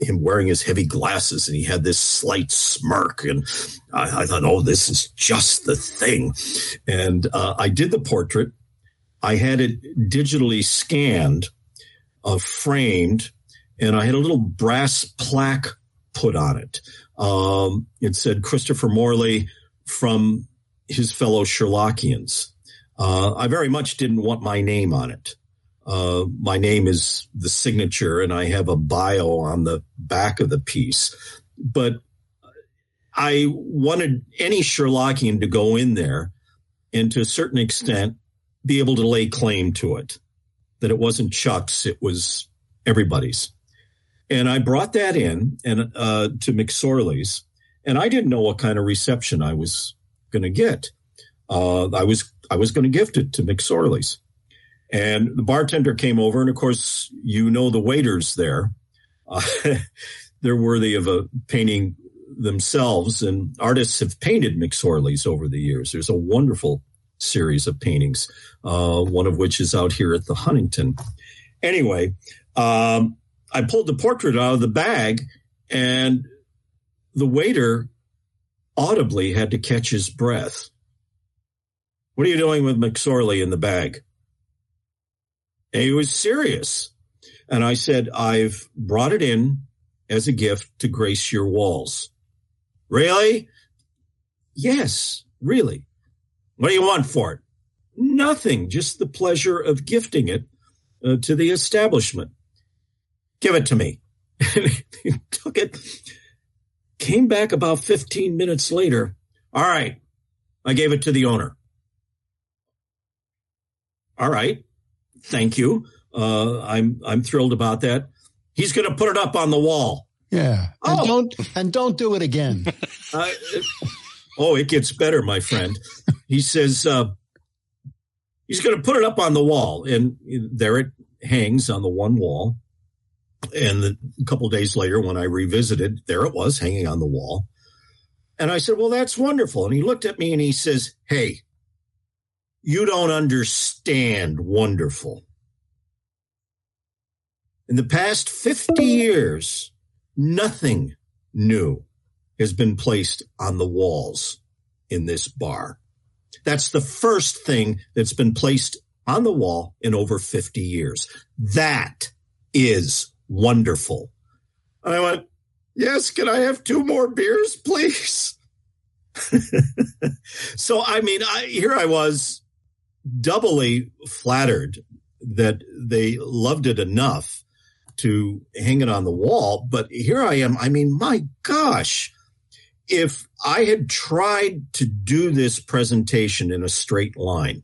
him wearing his heavy glasses and he had this slight smirk. And I, I thought, oh, this is just the thing. And uh, I did the portrait. I had it digitally scanned, uh, framed, and I had a little brass plaque put on it. Um, it said Christopher Morley from his fellow Sherlockians. Uh, I very much didn't want my name on it. Uh, my name is the signature, and I have a bio on the back of the piece. But I wanted any Sherlockian to go in there and to a certain extent be able to lay claim to it. That it wasn't Chuck's, it was everybody's. And I brought that in and uh, to McSorley's, and I didn't know what kind of reception I was going to get. Uh, I was I was going to gift it to McSorley's. And the bartender came over, and of course, you know the waiters there. Uh, they're worthy of a painting themselves, and artists have painted McSorley's over the years. There's a wonderful series of paintings, uh, one of which is out here at the Huntington. Anyway, um, I pulled the portrait out of the bag, and the waiter audibly had to catch his breath what are you doing with McSorley in the bag? And he was serious. And I said, I've brought it in as a gift to grace your walls. Really? Yes, really. What do you want for it? Nothing, just the pleasure of gifting it uh, to the establishment. Give it to me. he took it, came back about 15 minutes later. All right, I gave it to the owner all right, thank you. Uh, I'm I'm thrilled about that. He's going to put it up on the wall. Yeah. And oh. don't and don't do it again. uh, oh, it gets better, my friend. He says uh, he's going to put it up on the wall, and there it hangs on the one wall. And the, a couple days later, when I revisited, there it was hanging on the wall. And I said, "Well, that's wonderful." And he looked at me and he says, "Hey, you don't understand wonderful. In the past 50 years, nothing new has been placed on the walls in this bar. That's the first thing that's been placed on the wall in over 50 years. That is wonderful. And I went, Yes, can I have two more beers, please? so, I mean, I, here I was doubly flattered that they loved it enough to hang it on the wall. But here I am. I mean, my gosh, if I had tried to do this presentation in a straight line,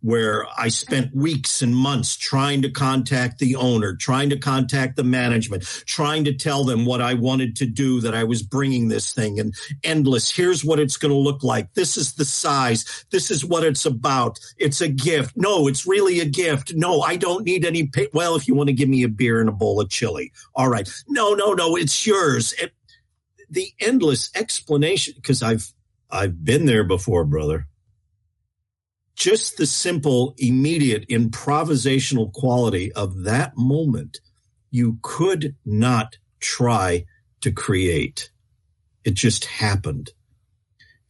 where I spent weeks and months trying to contact the owner, trying to contact the management, trying to tell them what I wanted to do, that I was bringing this thing and endless. Here's what it's going to look like. This is the size. This is what it's about. It's a gift. No, it's really a gift. No, I don't need any pay. Well, if you want to give me a beer and a bowl of chili. All right. No, no, no, it's yours. It, the endless explanation, because I've, I've been there before, brother just the simple, immediate improvisational quality of that moment, you could not try to create. It just happened.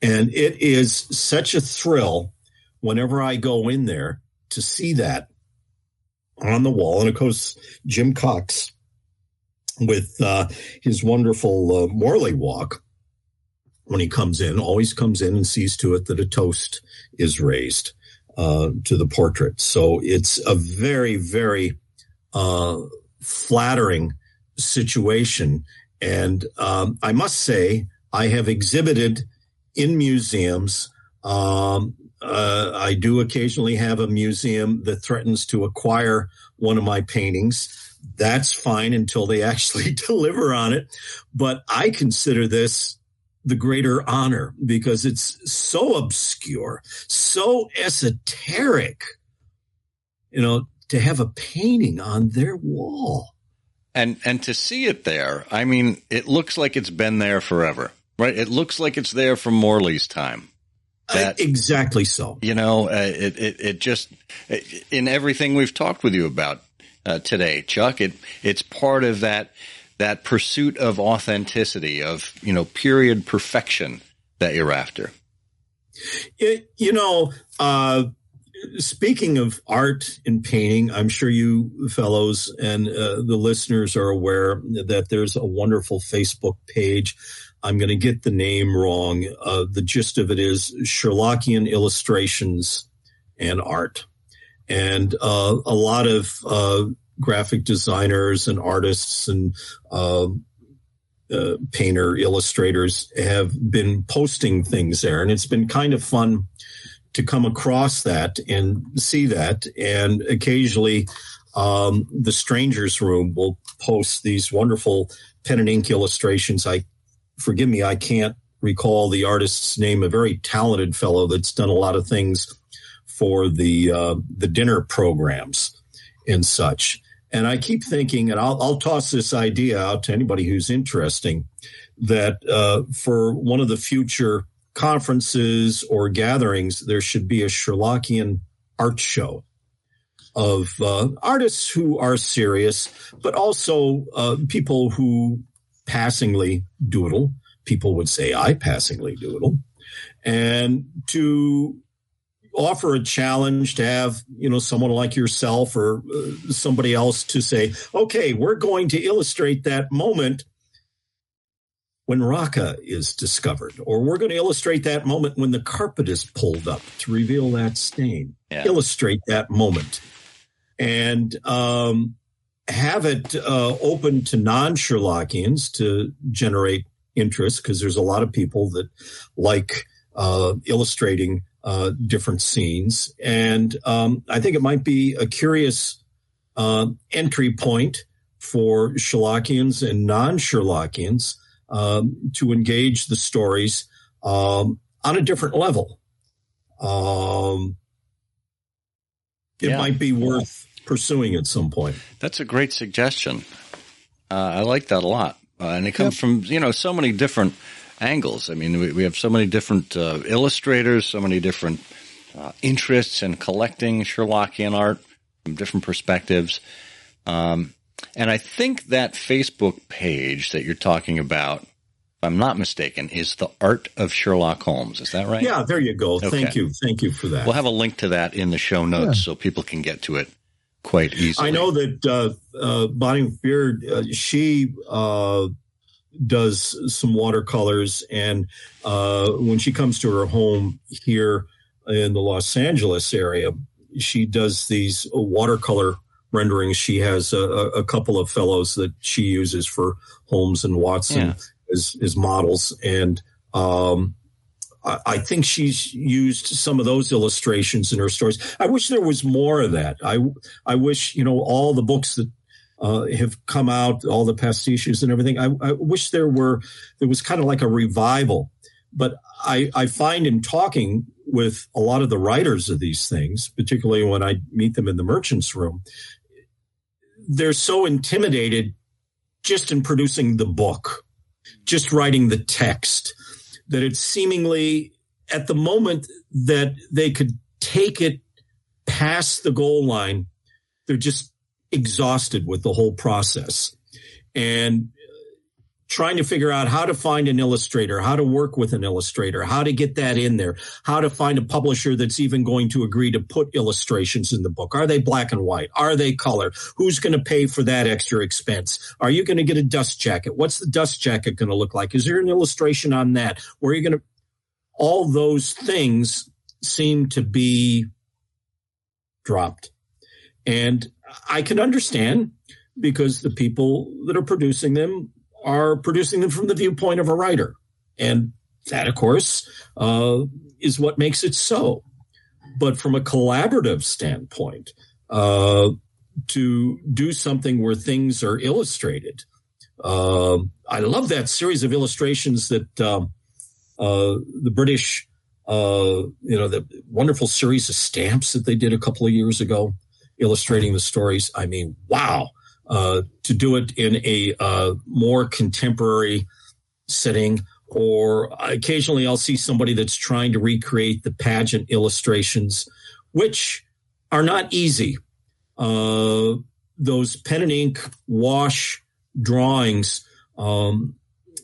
And it is such a thrill whenever I go in there to see that on the wall. And of course, Jim Cox with uh, his wonderful uh, Morley walk when he comes in, always comes in and sees to it that a toast is raised uh, to the portrait. So it's a very, very uh, flattering situation. And um, I must say, I have exhibited in museums. Um, uh, I do occasionally have a museum that threatens to acquire one of my paintings. That's fine until they actually deliver on it. But I consider this the greater honor because it's so obscure, so esoteric, you know, to have a painting on their wall. And and to see it there, I mean, it looks like it's been there forever, right? It looks like it's there from Morley's time. That, exactly so. You know, uh, it, it it just in everything we've talked with you about uh, today, Chuck. It it's part of that that pursuit of authenticity, of, you know, period perfection that you're after? It, you know, uh, speaking of art and painting, I'm sure you fellows and uh, the listeners are aware that there's a wonderful Facebook page. I'm going to get the name wrong. Uh, the gist of it is Sherlockian illustrations and art. And uh, a lot of uh, graphic designers and artists and uh, uh, painter illustrators have been posting things there, and it's been kind of fun to come across that and see that. And occasionally, um, the Strangers Room will post these wonderful pen and ink illustrations. I forgive me, I can't recall the artist's name. A very talented fellow that's done a lot of things for the uh, the dinner programs and such. And I keep thinking, and I'll, I'll toss this idea out to anybody who's interesting, that uh, for one of the future conferences or gatherings, there should be a Sherlockian art show of uh, artists who are serious, but also uh, people who passingly doodle. People would say, I passingly doodle. And to offer a challenge to have you know someone like yourself or uh, somebody else to say okay we're going to illustrate that moment when Rache is discovered, or we're going to illustrate that moment when the carpet is pulled up to reveal that stain. Yeah. Illustrate that moment, and um, have it uh, open to non-Sherlockians to generate interest, because there's a lot of people that like uh, illustrating uh, different scenes. And um, I think it might be a curious uh, entry point for Sherlockians and non Sherlockians um, to engage the stories um, on a different level. Um, it yeah. might be worth pursuing at some point. That's a great suggestion. Uh, I like that a lot. Uh, and it comes yep. from, you know, so many different angles. I mean, we, we have so many different uh, illustrators, so many different uh, interests in collecting Sherlockian art from different perspectives. Um, And I think that Facebook page that you're talking about, if I'm not mistaken, is the Art of Sherlock Holmes. Is that right? Yeah, there you go. Okay. Thank you. Thank you for that. We'll have a link to that in the show notes so people can get to it quite easily. I know that uh, uh, Bonnie Beard, uh, she uh, does some watercolors, and uh, when she comes to her home here in the Los Angeles area, she does these watercolor renderings. She has a, a couple of fellows that she uses for Holmes and Watson Yeah. as, as models, and um, I, I think she's used some of those illustrations in her stories. I wish there was more of that. I I wish you know all the books that uh, have come out, all the pastiches and everything. I, I wish there were there was kind of like a revival. But I I find in talking with a lot of the writers of these things, particularly when I meet them in the merchants room, they're so intimidated just in producing the book, just writing the text, that it's seemingly at the moment that they could take it past the goal line, they're just exhausted with the whole process. And trying to figure out how to find an illustrator, how to work with an illustrator, how to get that in there, how to find a publisher that's even going to agree to put illustrations in the book. Are they black and white? Are they color? Who's going to pay for that extra expense? Are you going to get a dust jacket? What's the dust jacket going to look like? Is there an illustration on that? Where are you going to? All those things seem to be dropped. And I can understand because the people that are producing them are producing them from the viewpoint of a writer. And that, of course, uh, is what makes it so. But from a collaborative standpoint, uh, to do something where things are illustrated, uh, I love that series of illustrations that um, uh, the British, uh, you know, the wonderful series of stamps that they did a couple of years ago, illustrating the stories. I mean, wow uh, to do it in a uh, more contemporary setting. Or occasionally I'll see somebody that's trying to recreate the Paget illustrations, which are not easy. Uh, those pen and ink wash drawings, um,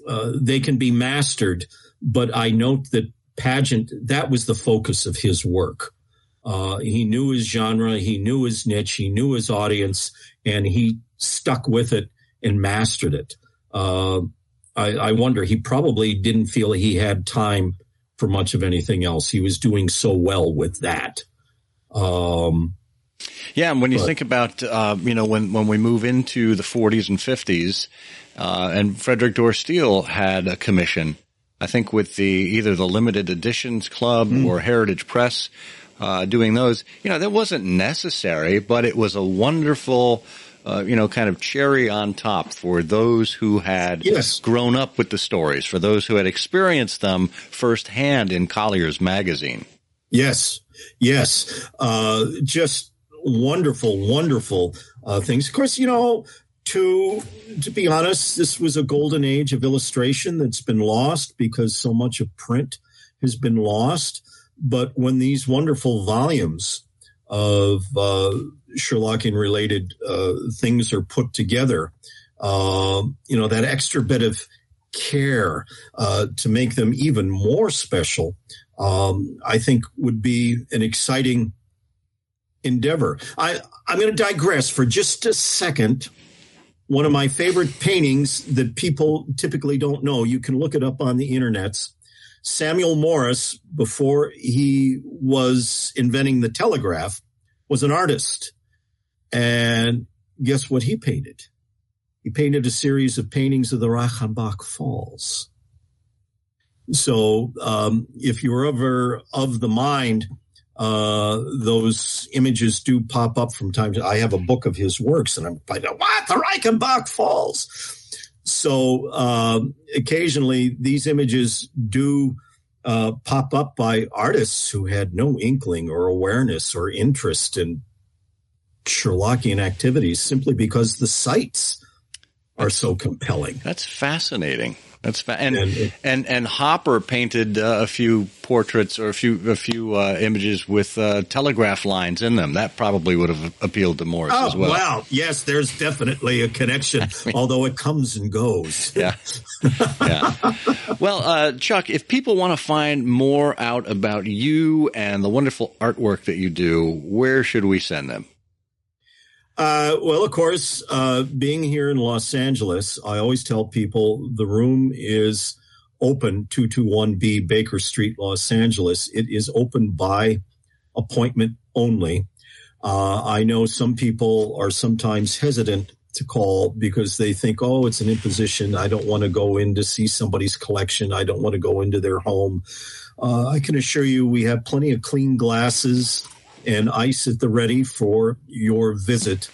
uh, they can be mastered, but I note that Paget, that was the focus of his work. Uh, he knew his genre, he knew his niche, he knew his audience, and he stuck with it and mastered it. Uh, I, I, wonder, he probably didn't feel he had time for much of anything else. He was doing so well with that. Um, yeah, and when you but, think about, uh, you know, when, when we move into the 40s and 50s, uh, and Frederick Dorr Steele had a commission, I think with the either the limited editions club mm. or Heritage Press, uh, doing those, you know, that wasn't necessary, but it was a wonderful, uh, you know, kind of cherry on top for those who had yes. grown up with the stories, for those who had experienced them firsthand in Collier's magazine. Yes, yes, uh, just wonderful, wonderful uh, things. Of course, you know, to to be honest, this was a golden age of illustration that's been lost because so much of print has been lost. But when these wonderful volumes of uh, Sherlockian related uh, things are put together, uh, you know, that extra bit of care uh, to make them even more special, um, I think would be an exciting endeavor. I, I'm going to digress for just a second. One of my favorite paintings that people typically don't know, you can look it up on the internets. Samuel Morse, before he was inventing the telegraph, was an artist. And guess what he painted? He painted a series of paintings of the Reichenbach Falls. So, um, if you're ever of the mind, uh, those images do pop up from time to I have a book of his works and I'm like, what? The Reichenbach Falls. So, uh, occasionally these images do uh, pop up by artists who had no inkling or awareness or interest in Sherlockian activities simply because the sites are so compelling. That's fascinating. That's fa- and, and and and Hopper painted uh, a few portraits or a few a few uh, images with uh, telegraph lines in them. That probably would have appealed to Morse oh, as well. Wow, yes, there's definitely a connection, I mean, although it comes and goes. yeah, yeah. Well, uh, Chuck, if people want to find more out about you and the wonderful artwork that you do, where should we send them? Uh, well, of course, uh, being here in Los Angeles, I always tell people the room is open 221B Baker Street, Los Angeles. It is open by appointment only. Uh, I know some people are sometimes hesitant to call because they think, oh, it's an imposition. I don't want to go in to see somebody's collection. I don't want to go into their home. Uh, I can assure you we have plenty of clean glasses and ice at the ready for your visit.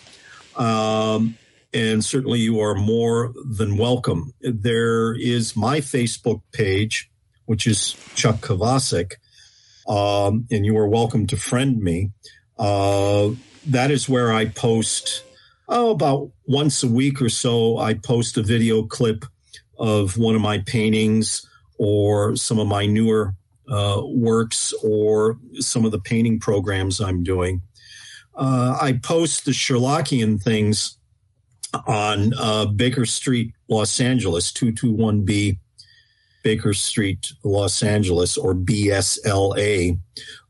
Um, and certainly you are more than welcome. There is my Facebook page, which is Chuck Kovacic, um, and you are welcome to friend me. Uh, that is where I post, oh, about once a week or so, I post a video clip of one of my paintings or some of my newer uh, works or some of the painting programs I'm doing. Uh, I post the Sherlockian things on uh, Baker Street, Los Angeles, 221B Baker Street, Los Angeles, or BSLA.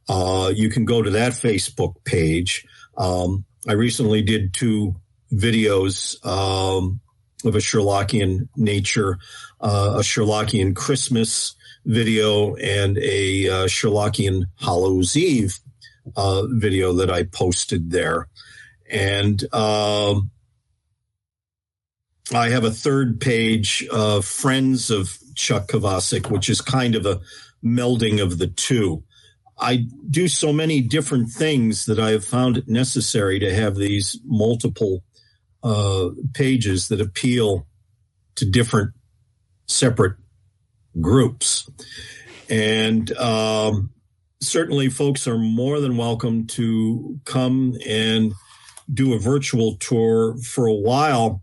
Uh, you can go to that Facebook page. Um, I recently did two videos um, of a Sherlockian nature, uh, a Sherlockian Christmas video and a uh, Sherlockian Hallows Eve uh, video that I posted there. And um, I have a third page, uh, Friends of Chuck Kovacic, which is kind of a melding of the two. I do so many different things that I have found it necessary to have these multiple uh, pages that appeal to different separate groups. And um, certainly, folks are more than welcome to come and do a virtual tour. For a while,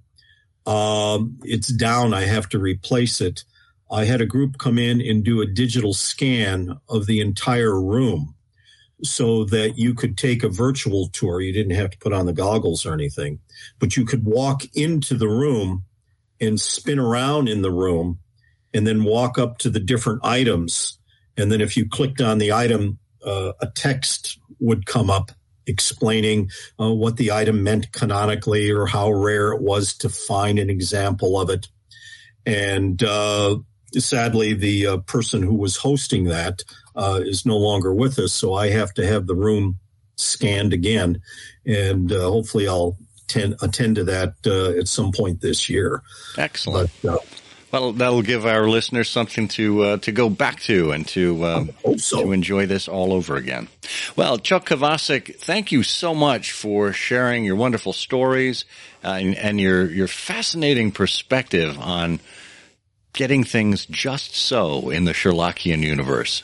um, it's down. I have to replace it. I had a group come in and do a digital scan of the entire room so that you could take a virtual tour. You didn't have to put on the goggles or anything, but you could walk into the room and spin around in the room and then walk up to the different items. And then if you clicked on the item, uh, a text would come up explaining uh, what the item meant canonically or how rare it was to find an example of it. And uh, sadly, the uh, person who was hosting that uh, is no longer with us, so I have to have the room scanned again, and uh, hopefully I'll tend, attend to that uh, at some point this year. Excellent. But, well, that'll give our listeners something to uh, to go back to and to um, so. to enjoy this all over again. Well, Chuck Kovacic, thank you so much for sharing your wonderful stories uh, and, and, your your fascinating perspective on getting things just so in the Sherlockian universe.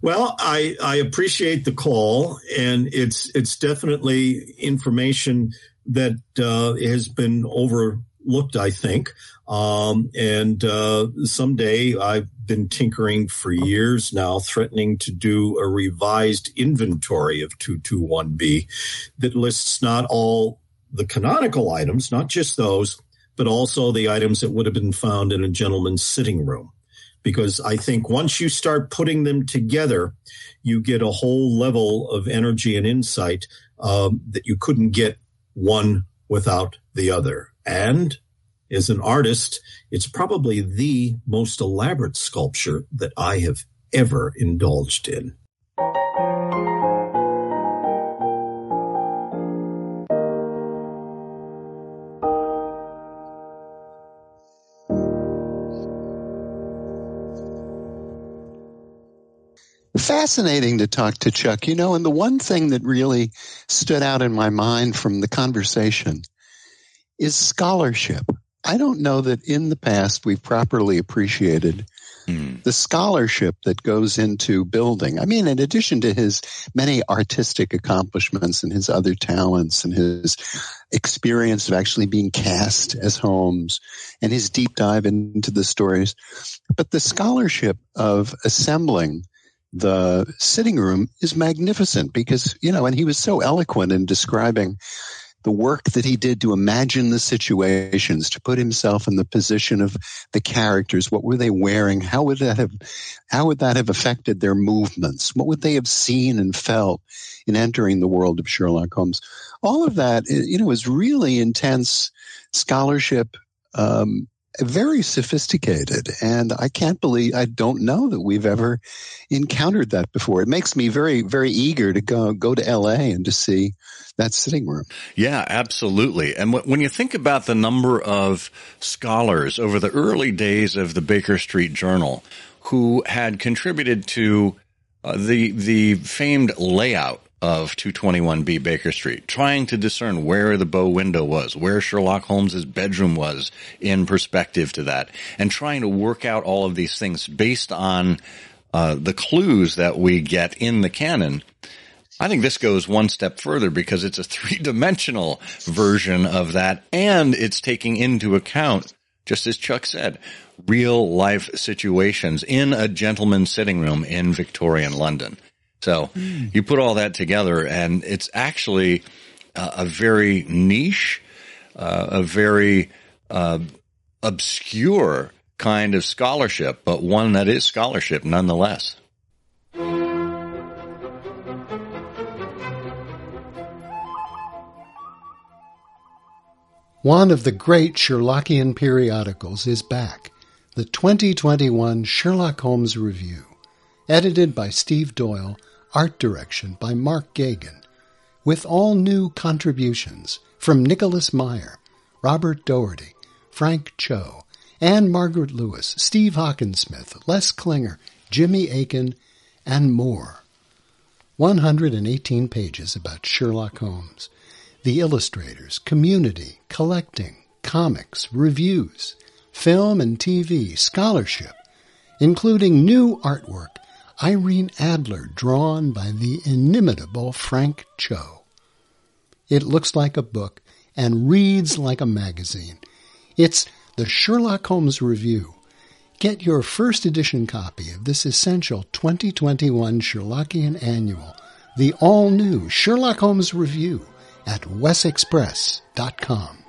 Well, I, I appreciate the call, and it's it's definitely information that uh, has been overlooked. I think. Um, and uh, someday I've been tinkering for years now, threatening to do a revised inventory of 221B that lists not all the canonical items, not just those, but also the items that would have been found in a gentleman's sitting room. Because I think once you start putting them together, you get a whole level of energy and insight um, that you couldn't get one without the other. And as an artist, it's probably the most elaborate sculpture that I have ever indulged in. Fascinating to talk to Chuck, you know, and the one thing that really stood out in my mind from the conversation is scholarship. I don't know that in the past we've properly appreciated mm. the scholarship that goes into building. I mean, in addition to his many artistic accomplishments and his other talents and his experience of actually being cast as Holmes and his deep dive into the stories, but the scholarship of assembling the sitting room is magnificent because, you know, and he was so eloquent in describing the work that he did to imagine the situations, to put himself in the position of the characters. What were they wearing? How would that have, how would that have affected their movements? What would they have seen and felt in entering the world of Sherlock Holmes? All of that, you know, is really intense scholarship, um, very sophisticated. And I can't believe, I don't know that we've ever encountered that before. It makes me very, very eager to go, go to LA and to see that sitting room. Yeah, absolutely. And when you think about the number of scholars over the early days of the Baker Street Journal who had contributed to uh, the, the famed layout of 221B Baker Street, trying to discern where the bow window was, where Sherlock Holmes's bedroom was in perspective to that, and trying to work out all of these things based on uh, the clues that we get in the canon. I think this goes one step further because it's a three dimensional version of that and it's taking into account, just as Chuck said, real life situations in a gentleman's sitting room in Victorian London. So you put all that together and it's actually uh, a very niche, uh, a very uh, obscure kind of scholarship, but one that is scholarship nonetheless. One of the great Sherlockian periodicals is back, the 2021 Sherlock Holmes Review, edited by Steve Doyle. Art direction by Mark Geoghegan, with all new contributions from Nicholas Meyer, Robert Doherty, Frank Cho, Ann Margaret Lewis, Steve Hockensmith, Les Klinger, Jimmy Aiken, and more. 118 pages about Sherlock Holmes, the illustrators, community, collecting, comics, reviews, film and TV, scholarship, including new artwork Irene Adler drawn by the inimitable Frank Cho. It looks like a book and reads like a magazine. It's the Sherlock Holmes Review. Get your first edition copy of this essential 2021 Sherlockian Annual, the all new Sherlock Holmes Review at wessexpress.com.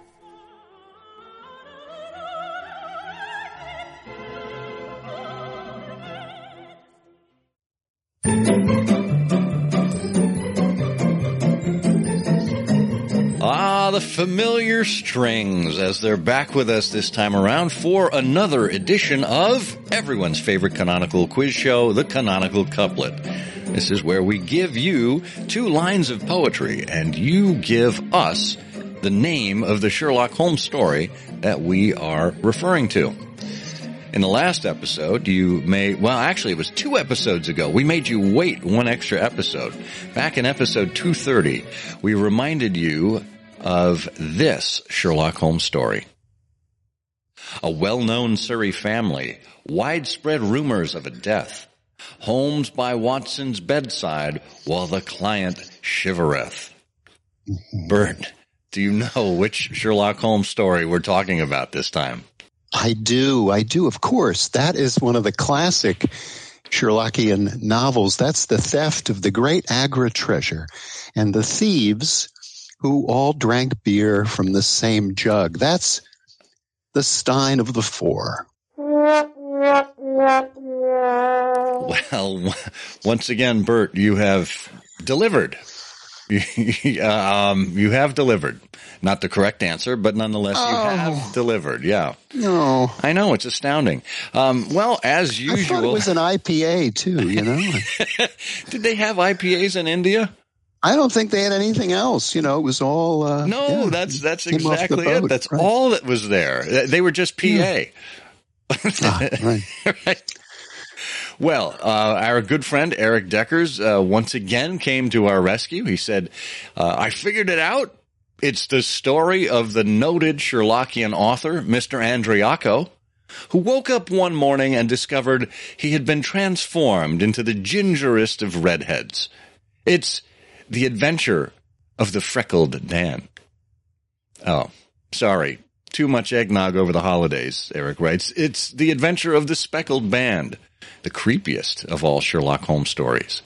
Ah, the familiar strings as they're back with us this time around for another edition of everyone's favorite canonical quiz show, the Canonical Couplet. This is where we give you two lines of poetry and you give us the name of the Sherlock Holmes story that we are referring to. In the last episode, you may, well, actually it was two episodes ago. We made you wait one extra episode. Back in episode 230, we reminded you of this Sherlock Holmes story. A well-known Surrey family, widespread rumors of a death. Holmes by Watson's bedside while the client shivereth. Mm-hmm. Burt, do you know which Sherlock Holmes story we're talking about this time? I do. I do. Of course. That is one of the classic Sherlockian novels. That's the theft of the great Agra treasure. And the thieves who all drank beer from the same jug. That's the Stein of the Four. Well, once again, Burt, you have delivered. um, you have delivered. Not the correct answer, but nonetheless, oh. you have delivered. Yeah. No. I know. It's astounding. Um, well, as usual. it was an IPA too, you know? Did they have IPAs in India? I don't think they had anything else. You know, it was all. Uh, no, yeah, that's that's exactly it. That's right. all that was there. They were just PA. Yeah. ah, right. right. Well, uh, our good friend Eric Deckers uh, once again came to our rescue. He said, uh, "I figured it out. It's the story of the noted Sherlockian author, Mr. Andriacco, who woke up one morning and discovered he had been transformed into the gingerest of redheads. It's the adventure of the freckled Dan. Oh, sorry. Too much eggnog over the holidays, Eric writes. It's the adventure of the speckled band, the creepiest of all Sherlock Holmes stories.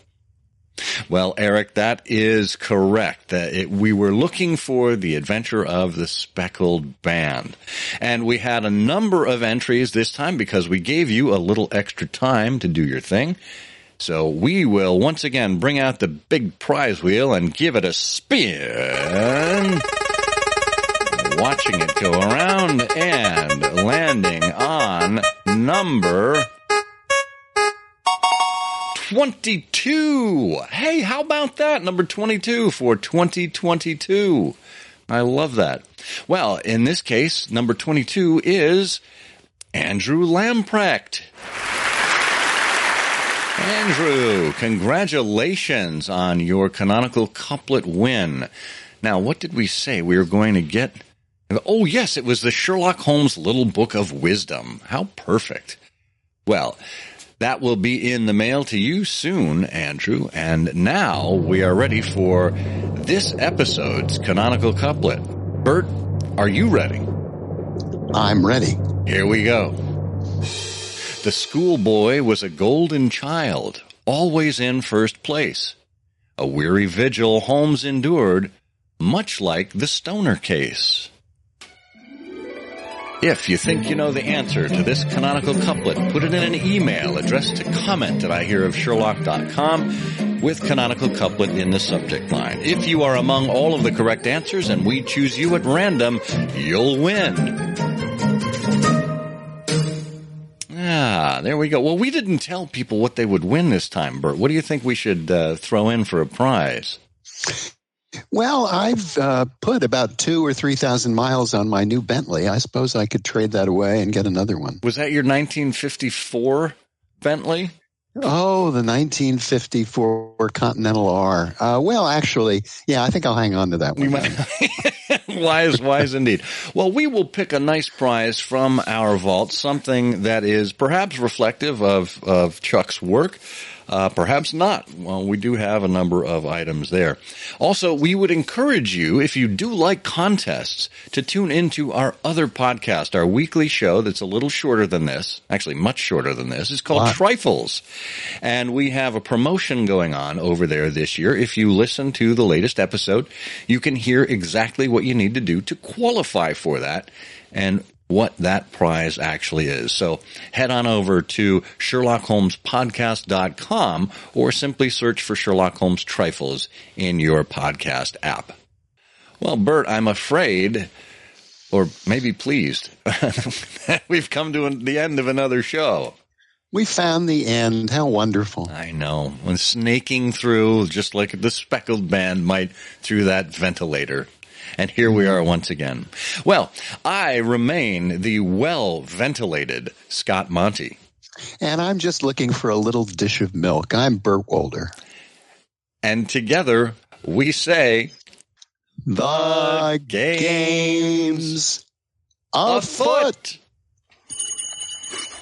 Well, Eric, that is correct. That it, we were looking for the adventure of the speckled band. And we had a number of entries this time because we gave you a little extra time to do your thing. So we will once again bring out the big prize wheel and give it a spin. Watching it go around and landing on number 22. Hey, how about that? Number 22 for 2022. I love that. Well, in this case, number 22 is Andrew Lamprecht. Andrew, congratulations on your canonical couplet win. Now, what did we say we were going to get? Oh, yes, it was the Sherlock Holmes Little Book of Wisdom. How perfect. Well, that will be in the mail to you soon, Andrew. And now we are ready for this episode's canonical couplet. Burt, are you ready? I'm ready. Here we go. The schoolboy was a golden child, always in first place. A weary vigil Holmes endured, much like the Stoner case. If you think you know the answer to this canonical couplet, put it in an email addressed to comment at ihearofsherlock.com with canonical couplet in the subject line. If you are among all of the correct answers and we choose you at random, you'll win. Ah, there we go. Well, we didn't tell people what they would win this time, Burt. What do you think we should uh, throw in for a prize? Well, I've uh, put about two or three thousand miles on my new Bentley. I suppose I could trade that away and get another one. Was that your 1954 Bentley? Oh, the 1954 Continental R. Uh, well, actually, yeah, I think I'll hang on to that one. wise, wise indeed. Well, we will pick a nice prize from our vault, something that is perhaps reflective of, of Chuck's work. Uh, perhaps not. Well, we do have a number of items there. Also, we would encourage you, if you do like contests, to tune into our other podcast, our weekly show that's a little shorter than this, actually much shorter than this. It's called wow. Trifles. And we have a promotion going on over there this year. If you listen to the latest episode, you can hear exactly what you need to do to qualify for that. And what that prize actually is. So head on over to SherlockHolmesPodcast.com or simply search for Sherlock Holmes Trifles in your podcast app. Well, Burt, I'm afraid, or maybe pleased, we've come to the end of another show. We found the end. How wonderful. I know. When snaking through, just like the speckled band might through that ventilator. And here we are once again. Well, I remain the well ventilated Scott Monty. And I'm just looking for a little dish of milk. I'm Burt Wolder. And together we say, The, game's afoot.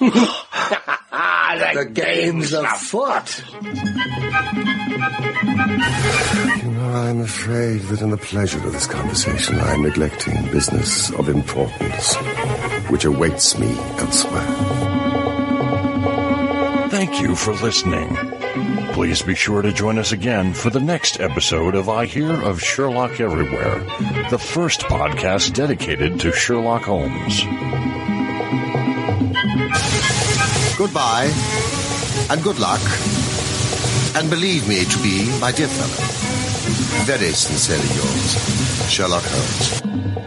the, the game's afoot. You know, I'm afraid that in the pleasure of this conversation, I'm neglecting business of importance, which awaits me elsewhere. Thank you for listening. Please be sure to join us again for the next episode of I Hear of Sherlock Everywhere, the first podcast dedicated to Sherlock Holmes. Goodbye, and good luck, and believe me to be, my dear fellow, very sincerely yours, Sherlock Holmes.